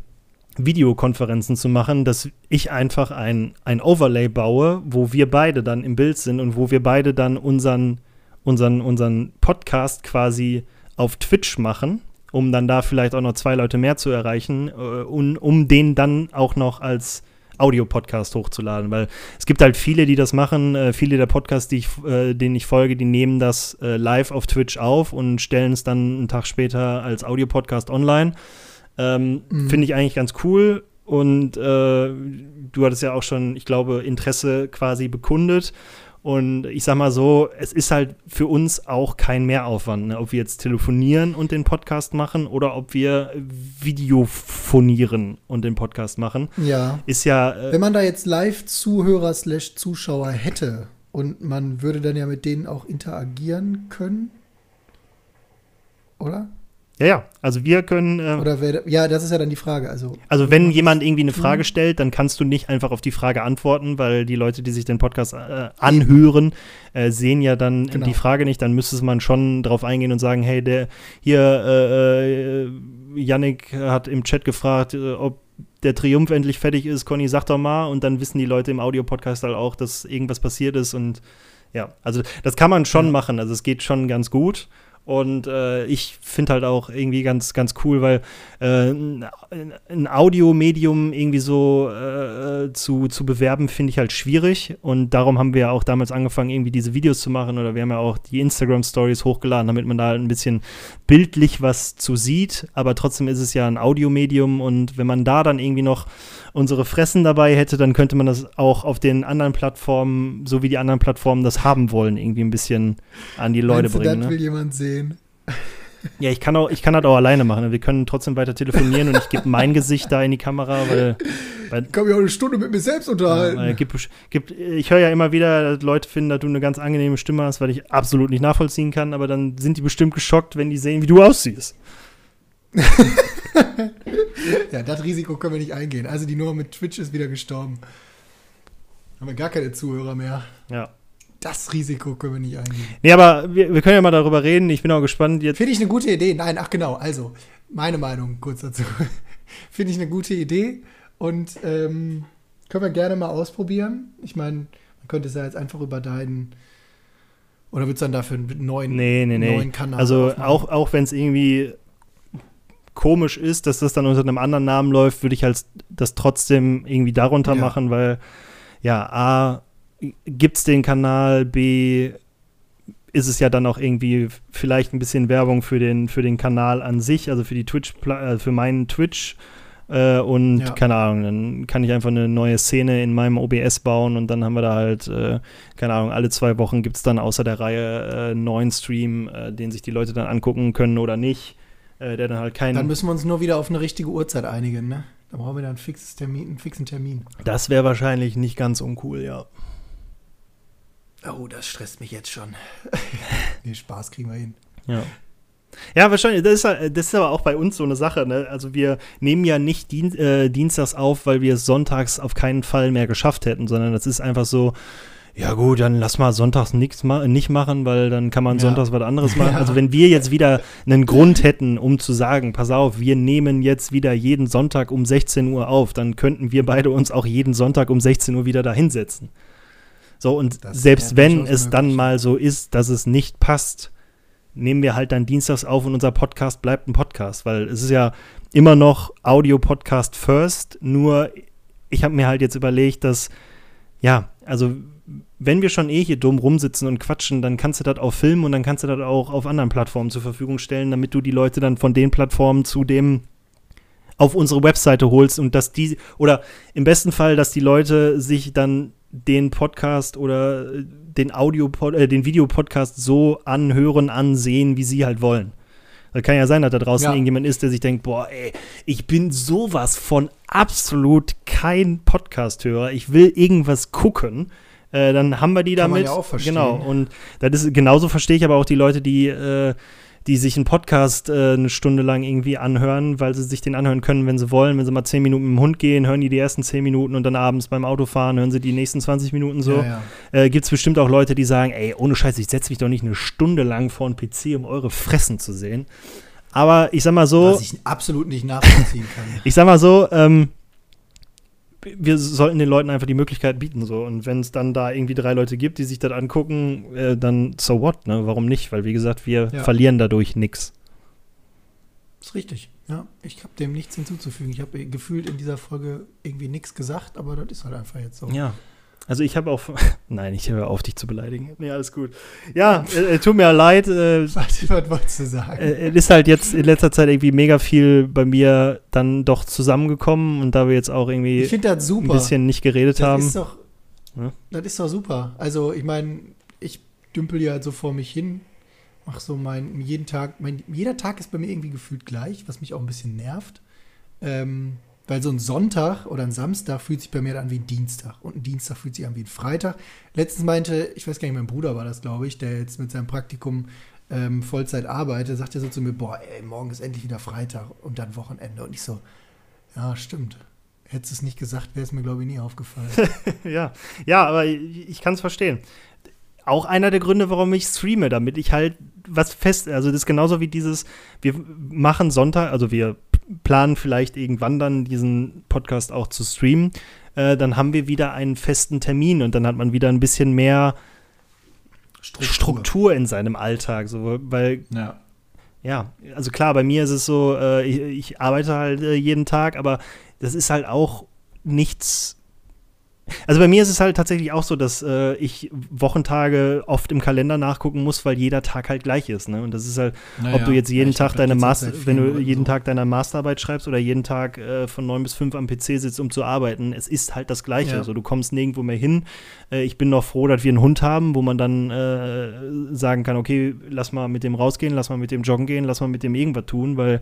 Videokonferenzen zu machen, dass ich einfach ein, ein Overlay baue, wo wir beide dann im Bild sind und wo wir beide dann unseren, unseren, unseren Podcast quasi auf Twitch machen, um dann da vielleicht auch noch zwei Leute mehr zu erreichen äh, und um den dann auch noch als Audio-Podcast hochzuladen, weil es gibt halt viele, die das machen. Äh, viele der Podcasts, die ich, äh, denen ich folge, die nehmen das äh, live auf Twitch auf und stellen es dann einen Tag später als Audio-Podcast online. Ähm, mhm. Finde ich eigentlich ganz cool. Und äh, du hattest ja auch schon, ich glaube, Interesse quasi bekundet. Und ich sag mal so, es ist halt für uns auch kein Mehraufwand, ne? ob wir jetzt telefonieren und den Podcast machen oder ob wir videophonieren und den Podcast machen. Ja. Ist ja. Äh, Wenn man da jetzt Live-Zuhörer slash Zuschauer hätte und man würde dann ja mit denen auch interagieren können. Oder? Ja, ja. Also wir können. Äh, Oder wer, ja, das ist ja dann die Frage. Also, also wenn jemand irgendwie eine Frage stellt, dann kannst du nicht einfach auf die Frage antworten, weil die Leute, die sich den Podcast äh, anhören, äh, sehen ja dann genau. die Frage nicht. Dann müsste man schon drauf eingehen und sagen, hey, der hier, äh, äh, Yannick hat im Chat gefragt, äh, ob der Triumph endlich fertig ist. Conny, sag doch mal. Und dann wissen die Leute im Audiopodcast halt auch, dass irgendwas passiert ist und ja, also das kann man schon ja. machen. Also es geht schon ganz gut. Und äh, ich finde halt auch irgendwie ganz, ganz cool, weil äh, ein Audiomedium irgendwie so äh, zu, zu bewerben, finde ich halt schwierig. Und darum haben wir ja auch damals angefangen, irgendwie diese Videos zu machen. Oder wir haben ja auch die Instagram-Stories hochgeladen, damit man da halt ein bisschen bildlich was zu sieht. Aber trotzdem ist es ja ein Audiomedium. Und wenn man da dann irgendwie noch unsere Fressen dabei hätte, dann könnte man das auch auf den anderen Plattformen, so wie die anderen Plattformen das haben wollen, irgendwie ein bisschen an die Leute Meinst bringen. Du, das ne? will jemand sehen. Ja, ich kann auch, ich kann das auch alleine machen. Wir können trotzdem weiter telefonieren und ich gebe mein Gesicht da in die Kamera, weil. weil ich kann mich auch eine Stunde mit mir selbst unterhalten. Ja, gibt, gibt, ich höre ja immer wieder, dass Leute finden, dass du eine ganz angenehme Stimme hast, weil ich absolut nicht nachvollziehen kann, aber dann sind die bestimmt geschockt, wenn die sehen, wie du aussiehst. ja, das Risiko können wir nicht eingehen. Also die Nummer mit Twitch ist wieder gestorben. Haben wir gar keine Zuhörer mehr. Ja. Das Risiko können wir nicht eingehen. Nee, aber wir, wir können ja mal darüber reden. Ich bin auch gespannt. Jetzt Finde ich eine gute Idee. Nein, ach genau. Also, meine Meinung kurz dazu. Finde ich eine gute Idee. Und ähm, können wir gerne mal ausprobieren. Ich meine, man könnte es ja jetzt einfach über deinen oder wird es dann dafür einen neuen, nee, nee, nee. neuen Kanal? Also aufmachen? auch, auch wenn es irgendwie komisch ist, dass das dann unter einem anderen Namen läuft, würde ich halt das trotzdem irgendwie darunter ja. machen, weil ja, A, gibt es den Kanal, B, ist es ja dann auch irgendwie vielleicht ein bisschen Werbung für den, für den Kanal an sich, also für die Twitch, äh, für meinen Twitch. Äh, und ja. keine Ahnung, dann kann ich einfach eine neue Szene in meinem OBS bauen und dann haben wir da halt, äh, keine Ahnung, alle zwei Wochen gibt es dann außer der Reihe äh, einen neuen Stream, äh, den sich die Leute dann angucken können oder nicht der dann halt keinen. Dann müssen wir uns nur wieder auf eine richtige Uhrzeit einigen, ne? Dann brauchen wir dann ein fixes Termin, einen fixen Termin. Das wäre wahrscheinlich nicht ganz uncool, ja. Oh, das stresst mich jetzt schon. nee, Spaß kriegen wir hin. Ja. Ja, wahrscheinlich. Das ist, das ist aber auch bei uns so eine Sache. Ne? Also wir nehmen ja nicht Dien äh, dienstags auf, weil wir es sonntags auf keinen Fall mehr geschafft hätten, sondern das ist einfach so, ja gut, dann lass mal sonntags nichts ma nicht machen, weil dann kann man ja. sonntags was anderes machen. Ja. Also wenn wir jetzt wieder einen Grund hätten, um zu sagen, pass auf, wir nehmen jetzt wieder jeden Sonntag um 16 Uhr auf, dann könnten wir beide uns auch jeden Sonntag um 16 Uhr wieder da hinsetzen. So, und das selbst wenn es dann mal so ist, dass es nicht passt, nehmen wir halt dann dienstags auf und unser Podcast bleibt ein Podcast, weil es ist ja immer noch Audio-Podcast first, nur ich habe mir halt jetzt überlegt, dass, ja, also wenn wir schon eh hier dumm rumsitzen und quatschen, dann kannst du das auch filmen und dann kannst du das auch auf anderen Plattformen zur Verfügung stellen, damit du die Leute dann von den Plattformen zu dem auf unsere Webseite holst und dass die, oder im besten Fall, dass die Leute sich dann den Podcast oder den Audio, äh, den Videopodcast so anhören, ansehen, wie sie halt wollen. Das kann ja sein, dass da draußen ja. irgendjemand ist, der sich denkt, boah, ey, ich bin sowas von absolut kein Podcast-Hörer. Ich will irgendwas gucken äh, dann haben wir die Kann damit. Man ja auch verstehen. Genau. Und das ist genauso verstehe ich aber auch die Leute, die, äh, die sich einen Podcast äh, eine Stunde lang irgendwie anhören, weil sie sich den anhören können, wenn sie wollen. Wenn sie mal zehn Minuten mit dem Hund gehen, hören die die ersten zehn Minuten und dann abends beim Autofahren hören sie die nächsten 20 Minuten so. Ja, ja. Äh, Gibt es bestimmt auch Leute, die sagen, ey, ohne Scheiß, ich setze mich doch nicht eine Stunde lang vor einen PC, um eure Fressen zu sehen. Aber ich sag mal so. Was ich absolut nicht nachvollziehen kann. ich sag mal so, ähm, wir sollten den Leuten einfach die Möglichkeit bieten. So. Und wenn es dann da irgendwie drei Leute gibt, die sich das angucken, äh, dann so what, ne? Warum nicht? Weil, wie gesagt, wir ja. verlieren dadurch nichts. Ist richtig, ja. Ich habe dem nichts hinzuzufügen. Ich habe gefühlt in dieser Folge irgendwie nichts gesagt, aber das ist halt einfach jetzt so. Ja, also ich habe auch. Nein, ich höre auf, dich zu beleidigen. Nee, alles gut. Ja, äh, äh tut mir leid. Äh, was, was wolltest du sagen? Äh, ist halt jetzt in letzter Zeit irgendwie mega viel bei mir dann doch zusammengekommen und da wir jetzt auch irgendwie ein bisschen nicht geredet das haben. Ist doch, Ja? Das ist doch super. Also, ich meine, ich dümpel ja halt so vor mich hin, mach so mein, jeden Tag, mein, jeder Tag ist bei mir irgendwie gefühlt gleich, was mich auch ein bisschen nervt. Ähm, weil so ein Sonntag oder ein Samstag fühlt sich bei mir an wie ein Dienstag und ein Dienstag fühlt sich an wie ein Freitag. Letztens meinte, ich weiß gar nicht, mein Bruder war das, glaube ich, der jetzt mit seinem Praktikum ähm, Vollzeit arbeitet, sagt er so zu mir, boah, ey, morgen ist endlich wieder Freitag und dann Wochenende. Und ich so, ja, stimmt. Hättest du es nicht gesagt, wäre es mir, glaube ich, nie aufgefallen. ja. ja, aber ich, ich kann es verstehen. Auch einer der Gründe, warum ich streame, damit ich halt was fest, also das ist genauso wie dieses, wir machen Sonntag, also wir planen vielleicht irgendwann dann diesen Podcast auch zu streamen, äh, dann haben wir wieder einen festen Termin und dann hat man wieder ein bisschen mehr Struktur, Struktur in seinem Alltag, so, weil ja. ja. also klar, bei mir ist es so, äh, ich, ich, arbeite halt äh, jeden Tag, aber das ist halt auch nichts also bei mir ist es halt tatsächlich auch so, dass äh, ich Wochentage oft im Kalender nachgucken muss, weil jeder Tag halt gleich ist. Ne? Und das ist halt, naja, ob du jetzt jeden Tag deine Master, wenn du jeden so. Tag deine Masterarbeit schreibst oder jeden Tag äh, von neun bis fünf am PC sitzt, um zu arbeiten, es ist halt das Gleiche. Ja. Also du kommst nirgendwo mehr hin. Äh, ich bin noch froh, dass wir einen Hund haben, wo man dann äh, sagen kann, okay, lass mal mit dem rausgehen, lass mal mit dem joggen gehen, lass mal mit dem irgendwas tun, weil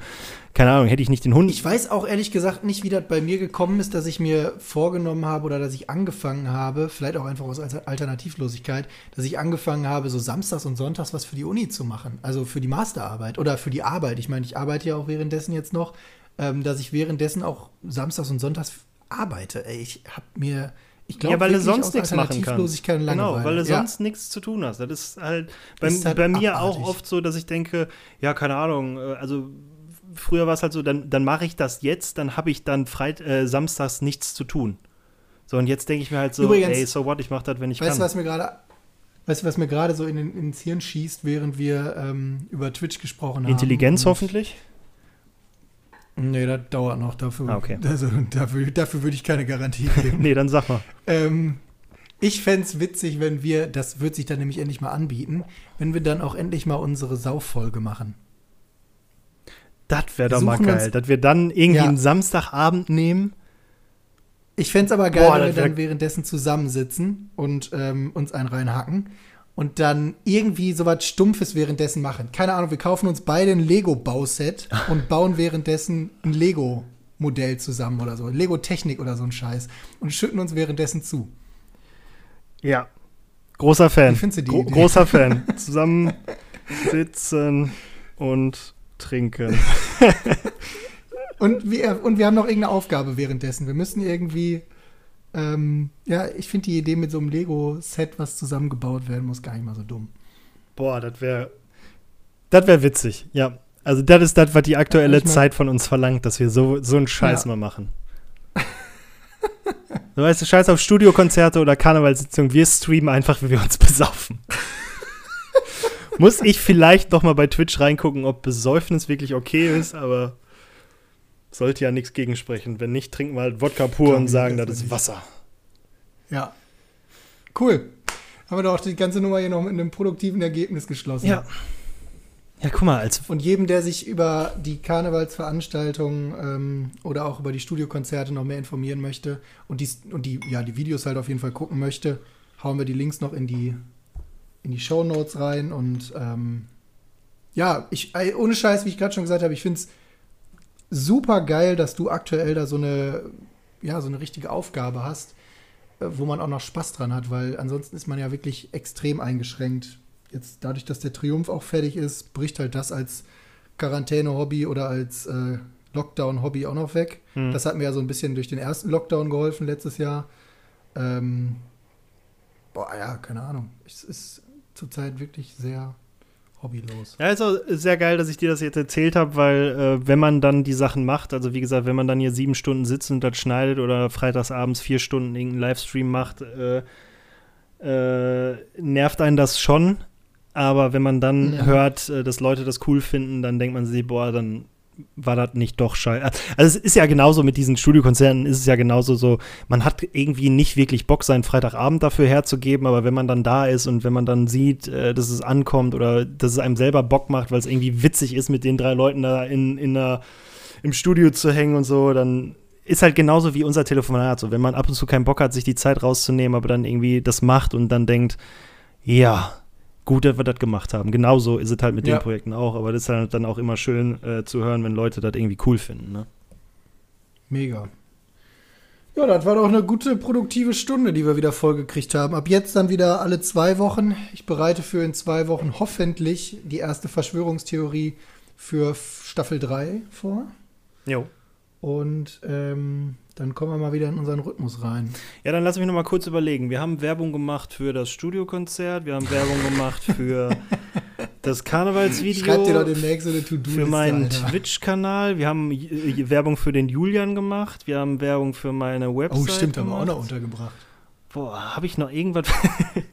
keine Ahnung, hätte ich nicht den Hund. Ich weiß auch ehrlich gesagt nicht, wie das bei mir gekommen ist, dass ich mir vorgenommen habe oder dass ich angefangen habe, vielleicht auch einfach aus Alternativlosigkeit, dass ich angefangen habe, so samstags und sonntags was für die Uni zu machen. Also für die Masterarbeit oder für die Arbeit. Ich meine, ich arbeite ja auch währenddessen jetzt noch, ähm, dass ich währenddessen auch samstags und sonntags arbeite. Ey, ich habe mir. Ich glaube, ja, weil du sonst nichts machen kannst. Genau, weil du ja. sonst nichts zu tun hast. Das ist halt bei, ist halt bei mir abartig. auch oft so, dass ich denke, ja, keine Ahnung, äh, also früher war es halt so, dann, dann mache ich das jetzt, dann habe ich dann Freit äh, samstags nichts zu tun. So, und jetzt denke ich mir halt so, Übrigens, ey, so what, ich mache das, wenn ich weißt kann. Was mir grade, weißt du, was mir gerade so in, ins Hirn schießt, während wir ähm, über Twitch gesprochen haben? Intelligenz hoffentlich? Nee, das dauert noch. Dafür, ah, okay. also, dafür, dafür würde ich keine Garantie geben. nee, dann sag mal. Ähm, ich fände es witzig, wenn wir, das wird sich dann nämlich endlich mal anbieten, wenn wir dann auch endlich mal unsere Sauffolge machen. Das wäre doch mal geil, dass wir dann irgendwie ja. einen Samstagabend nehmen. Ich fände es aber geil, Boah, wenn wir dann währenddessen zusammensitzen und ähm, uns einen reinhacken und dann irgendwie so was Stumpfes währenddessen machen. Keine Ahnung, wir kaufen uns beide ein Lego-Bauset und bauen währenddessen ein Lego-Modell zusammen oder so. Lego-Technik oder so ein Scheiß. Und schütten uns währenddessen zu. Ja. Großer Fan. Wie findest du die Gro Idee? Großer Fan. Zusammen sitzen und trinken. und, wir, und wir haben noch irgendeine Aufgabe währenddessen. Wir müssen irgendwie, ähm, ja, ich finde die Idee mit so einem Lego-Set, was zusammengebaut werden muss, gar nicht mal so dumm. Boah, das wäre, das wäre witzig, ja. Also das ist das, was die aktuelle ja, Zeit von uns verlangt, dass wir so, so einen Scheiß ja. mal machen. so weißt du, Scheiß auf Studiokonzerte oder Karnevalssitzungen, wir streamen einfach, wie wir uns besaufen. Muss ich vielleicht noch mal bei Twitch reingucken, ob Besäufnis wirklich okay ist, aber sollte ja nichts gegensprechen. Wenn nicht, trinken wir halt Wodka pur und sagen, das ist Wasser. Ja. Cool. Haben wir doch auch die ganze Nummer hier noch mit einem produktiven Ergebnis geschlossen. Ja. Ja, guck mal, als. Und jedem, der sich über die Karnevalsveranstaltungen ähm, oder auch über die Studiokonzerte noch mehr informieren möchte und die, und die, ja, die Videos halt auf jeden Fall gucken möchte, hauen wir die Links noch in die in die Show Notes rein und ähm, ja, ich, ohne Scheiß, wie ich gerade schon gesagt habe, ich finde es super geil, dass du aktuell da so eine, ja, so eine richtige Aufgabe hast, äh, wo man auch noch Spaß dran hat, weil ansonsten ist man ja wirklich extrem eingeschränkt. Jetzt dadurch, dass der Triumph auch fertig ist, bricht halt das als Quarantäne-Hobby oder als äh, Lockdown-Hobby auch noch weg. Mhm. Das hat mir ja so ein bisschen durch den ersten Lockdown geholfen letztes Jahr. Ähm, boah, ja, keine Ahnung. Es ist zurzeit wirklich sehr hobbylos. Ja, ist auch sehr geil, dass ich dir das jetzt erzählt habe, weil äh, wenn man dann die Sachen macht, also wie gesagt, wenn man dann hier sieben Stunden sitzt und das schneidet oder freitagsabends vier Stunden irgendeinen Livestream macht, äh, äh, nervt einen das schon. Aber wenn man dann ja. hört, äh, dass Leute das cool finden, dann denkt man sich, boah, dann war das nicht doch scheiße. Also es ist ja genauso mit diesen Studiokonzerten, ist es ja genauso so, man hat irgendwie nicht wirklich Bock, seinen Freitagabend dafür herzugeben, aber wenn man dann da ist und wenn man dann sieht, äh, dass es ankommt oder dass es einem selber Bock macht, weil es irgendwie witzig ist, mit den drei Leuten da in, in der, im Studio zu hängen und so, dann ist halt genauso wie unser Telefonat. So, wenn man ab und zu keinen Bock hat, sich die Zeit rauszunehmen, aber dann irgendwie das macht und dann denkt, ja, gut, dass wir das gemacht haben. Genauso ist es halt mit ja. den Projekten auch, aber das ist halt dann auch immer schön äh, zu hören, wenn Leute das irgendwie cool finden. Ne? Mega. Ja, das war doch eine gute, produktive Stunde, die wir wieder vollgekriegt haben. Ab jetzt dann wieder alle zwei Wochen. Ich bereite für in zwei Wochen hoffentlich die erste Verschwörungstheorie für Staffel 3 vor. Jo. Und ähm, dann kommen wir mal wieder in unseren Rhythmus rein. Ja, dann lass mich noch mal kurz überlegen. Wir haben Werbung gemacht für das Studiokonzert, wir haben Werbung gemacht für das Karnevalsvideo. Schreib dir doch demnächst eine To-Do. Für meinen Twitch-Kanal. Wir haben Werbung für den Julian gemacht. Wir haben Werbung für meine Website. Oh, stimmt, gemacht. haben wir auch noch untergebracht. Boah, habe ich noch irgendwas?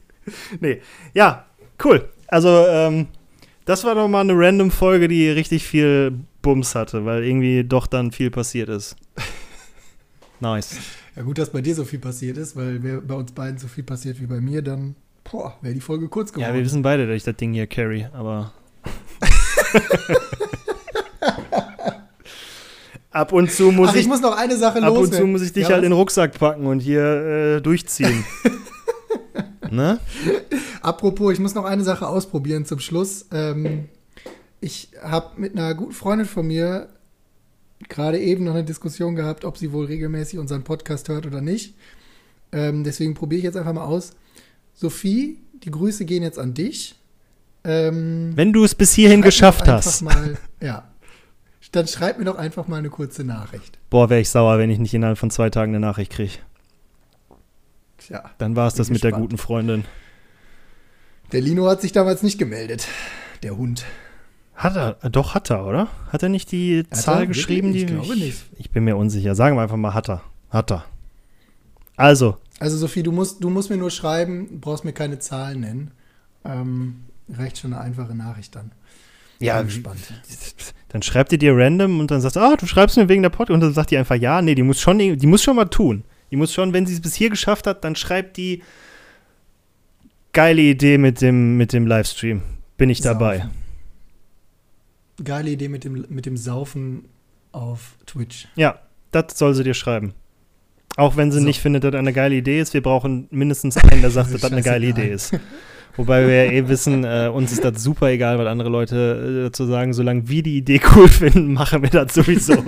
nee. Ja, cool. Also, ähm, das war doch mal eine random Folge, die richtig viel Bums hatte, weil irgendwie doch dann viel passiert ist. Nice. Ja, gut, dass bei dir so viel passiert ist, weil wenn bei uns beiden so viel passiert wie bei mir, dann wäre die Folge kurz geworden. Ja, wir wissen beide, dass ich das Ding hier carry, aber. ab und zu muss Ach, ich, ich. muss noch eine Sache Ab und zu muss ich dich ja, halt in den Rucksack packen und hier äh, durchziehen. ne? Apropos, ich muss noch eine Sache ausprobieren zum Schluss. Ähm, ich habe mit einer guten Freundin von mir gerade eben noch eine Diskussion gehabt, ob sie wohl regelmäßig unseren Podcast hört oder nicht. Ähm, deswegen probiere ich jetzt einfach mal aus. Sophie, die Grüße gehen jetzt an dich. Ähm, Wenn du es bis hierhin geschafft hast. Mal, ja. Dann schreib mir doch einfach mal eine kurze Nachricht. Boah, wäre ich sauer, wenn ich nicht innerhalb von zwei Tagen eine Nachricht kriege. Tja. Dann war es das mit der guten Freundin. Der Lino hat sich damals nicht gemeldet. Der Hund. Hat er, doch hat er, oder? Hat er nicht die hat Zahl geschrieben? Ich, die, glaube nicht. Ich bin mir unsicher. Sagen wir einfach mal, hat er. Hat er. Also. Also Sophie, du musst, du musst mir nur schreiben, brauchst mir keine Zahlen nennen. Ähm, reicht schon eine einfache Nachricht dann. Ja, gespannt. Dann schreibt ihr dir random und dann sagst du, ah, du schreibst mir wegen der Podcast und dann sagt die einfach, ja, nee, die muss schon, die muss schon mal tun. Die muss schon, wenn sie es bis hier geschafft hat, dann schreibt die geile Idee mit dem, mit dem Livestream. Bin ich dabei. Saufen geile Idee mit dem, mit dem Saufen auf Twitch. Ja, das soll sie dir schreiben. Auch wenn sie so. nicht findet, dass das eine geile Idee ist, wir brauchen mindestens einen, der sagt, dass das eine geile Idee ist. Wobei wir ja eh wissen, äh, uns ist das super egal, was andere Leute äh, dazu sagen. Solange wir die Idee cool finden, machen wir das sowieso.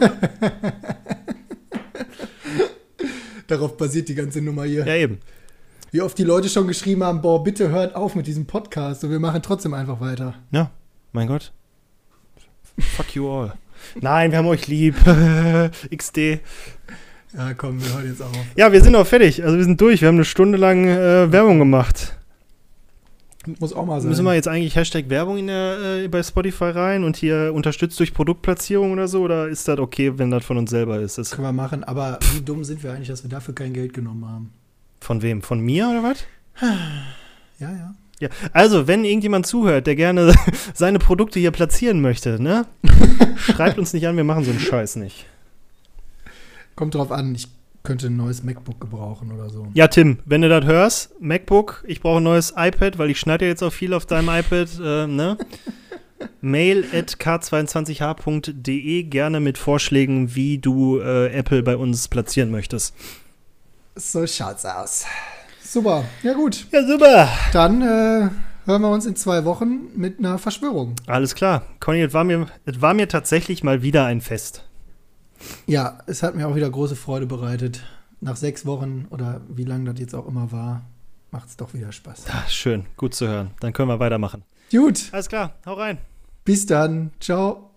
Darauf basiert die ganze Nummer hier. Ja, eben. Wie oft die Leute schon geschrieben haben, boah, bitte hört auf mit diesem Podcast und wir machen trotzdem einfach weiter. Ja, mein Gott. Fuck you all. Nein, wir haben euch lieb. XD. Ja, komm, wir hören jetzt auf. Ja, wir sind auch fertig. Also wir sind durch. Wir haben eine Stunde lang äh, Werbung gemacht. Muss auch mal sein. Müssen wir jetzt eigentlich Hashtag Werbung in der, äh, bei Spotify rein und hier unterstützt durch Produktplatzierung oder so? Oder ist das okay, wenn das von uns selber ist? Das Können wir machen, aber wie dumm sind wir eigentlich, dass wir dafür kein Geld genommen haben? Von wem? Von mir oder was? Ja, ja. Ja, also, wenn irgendjemand zuhört, der gerne seine Produkte hier platzieren möchte, ne? Schreibt uns nicht an, wir machen so einen Scheiß nicht. Kommt drauf an, ich könnte ein neues MacBook gebrauchen oder so. Ja, Tim, wenn du das hörst, MacBook, ich brauche ein neues iPad, weil ich schneide ja jetzt auch viel auf deinem iPad, äh, ne? Mail at k22h.de gerne mit Vorschlägen, wie du äh, Apple bei uns platzieren möchtest. So schaut's aus. Super, ja gut. Ja, super. Dann äh, hören wir uns in zwei Wochen mit einer Verschwörung. Alles klar. Conny, es war, mir, es war mir tatsächlich mal wieder ein Fest. Ja, es hat mir auch wieder große Freude bereitet. Nach sechs Wochen oder wie lange das jetzt auch immer war, macht es doch wieder Spaß. Ach, schön, gut zu hören. Dann können wir weitermachen. Gut. Alles klar, hau rein. Bis dann. Ciao.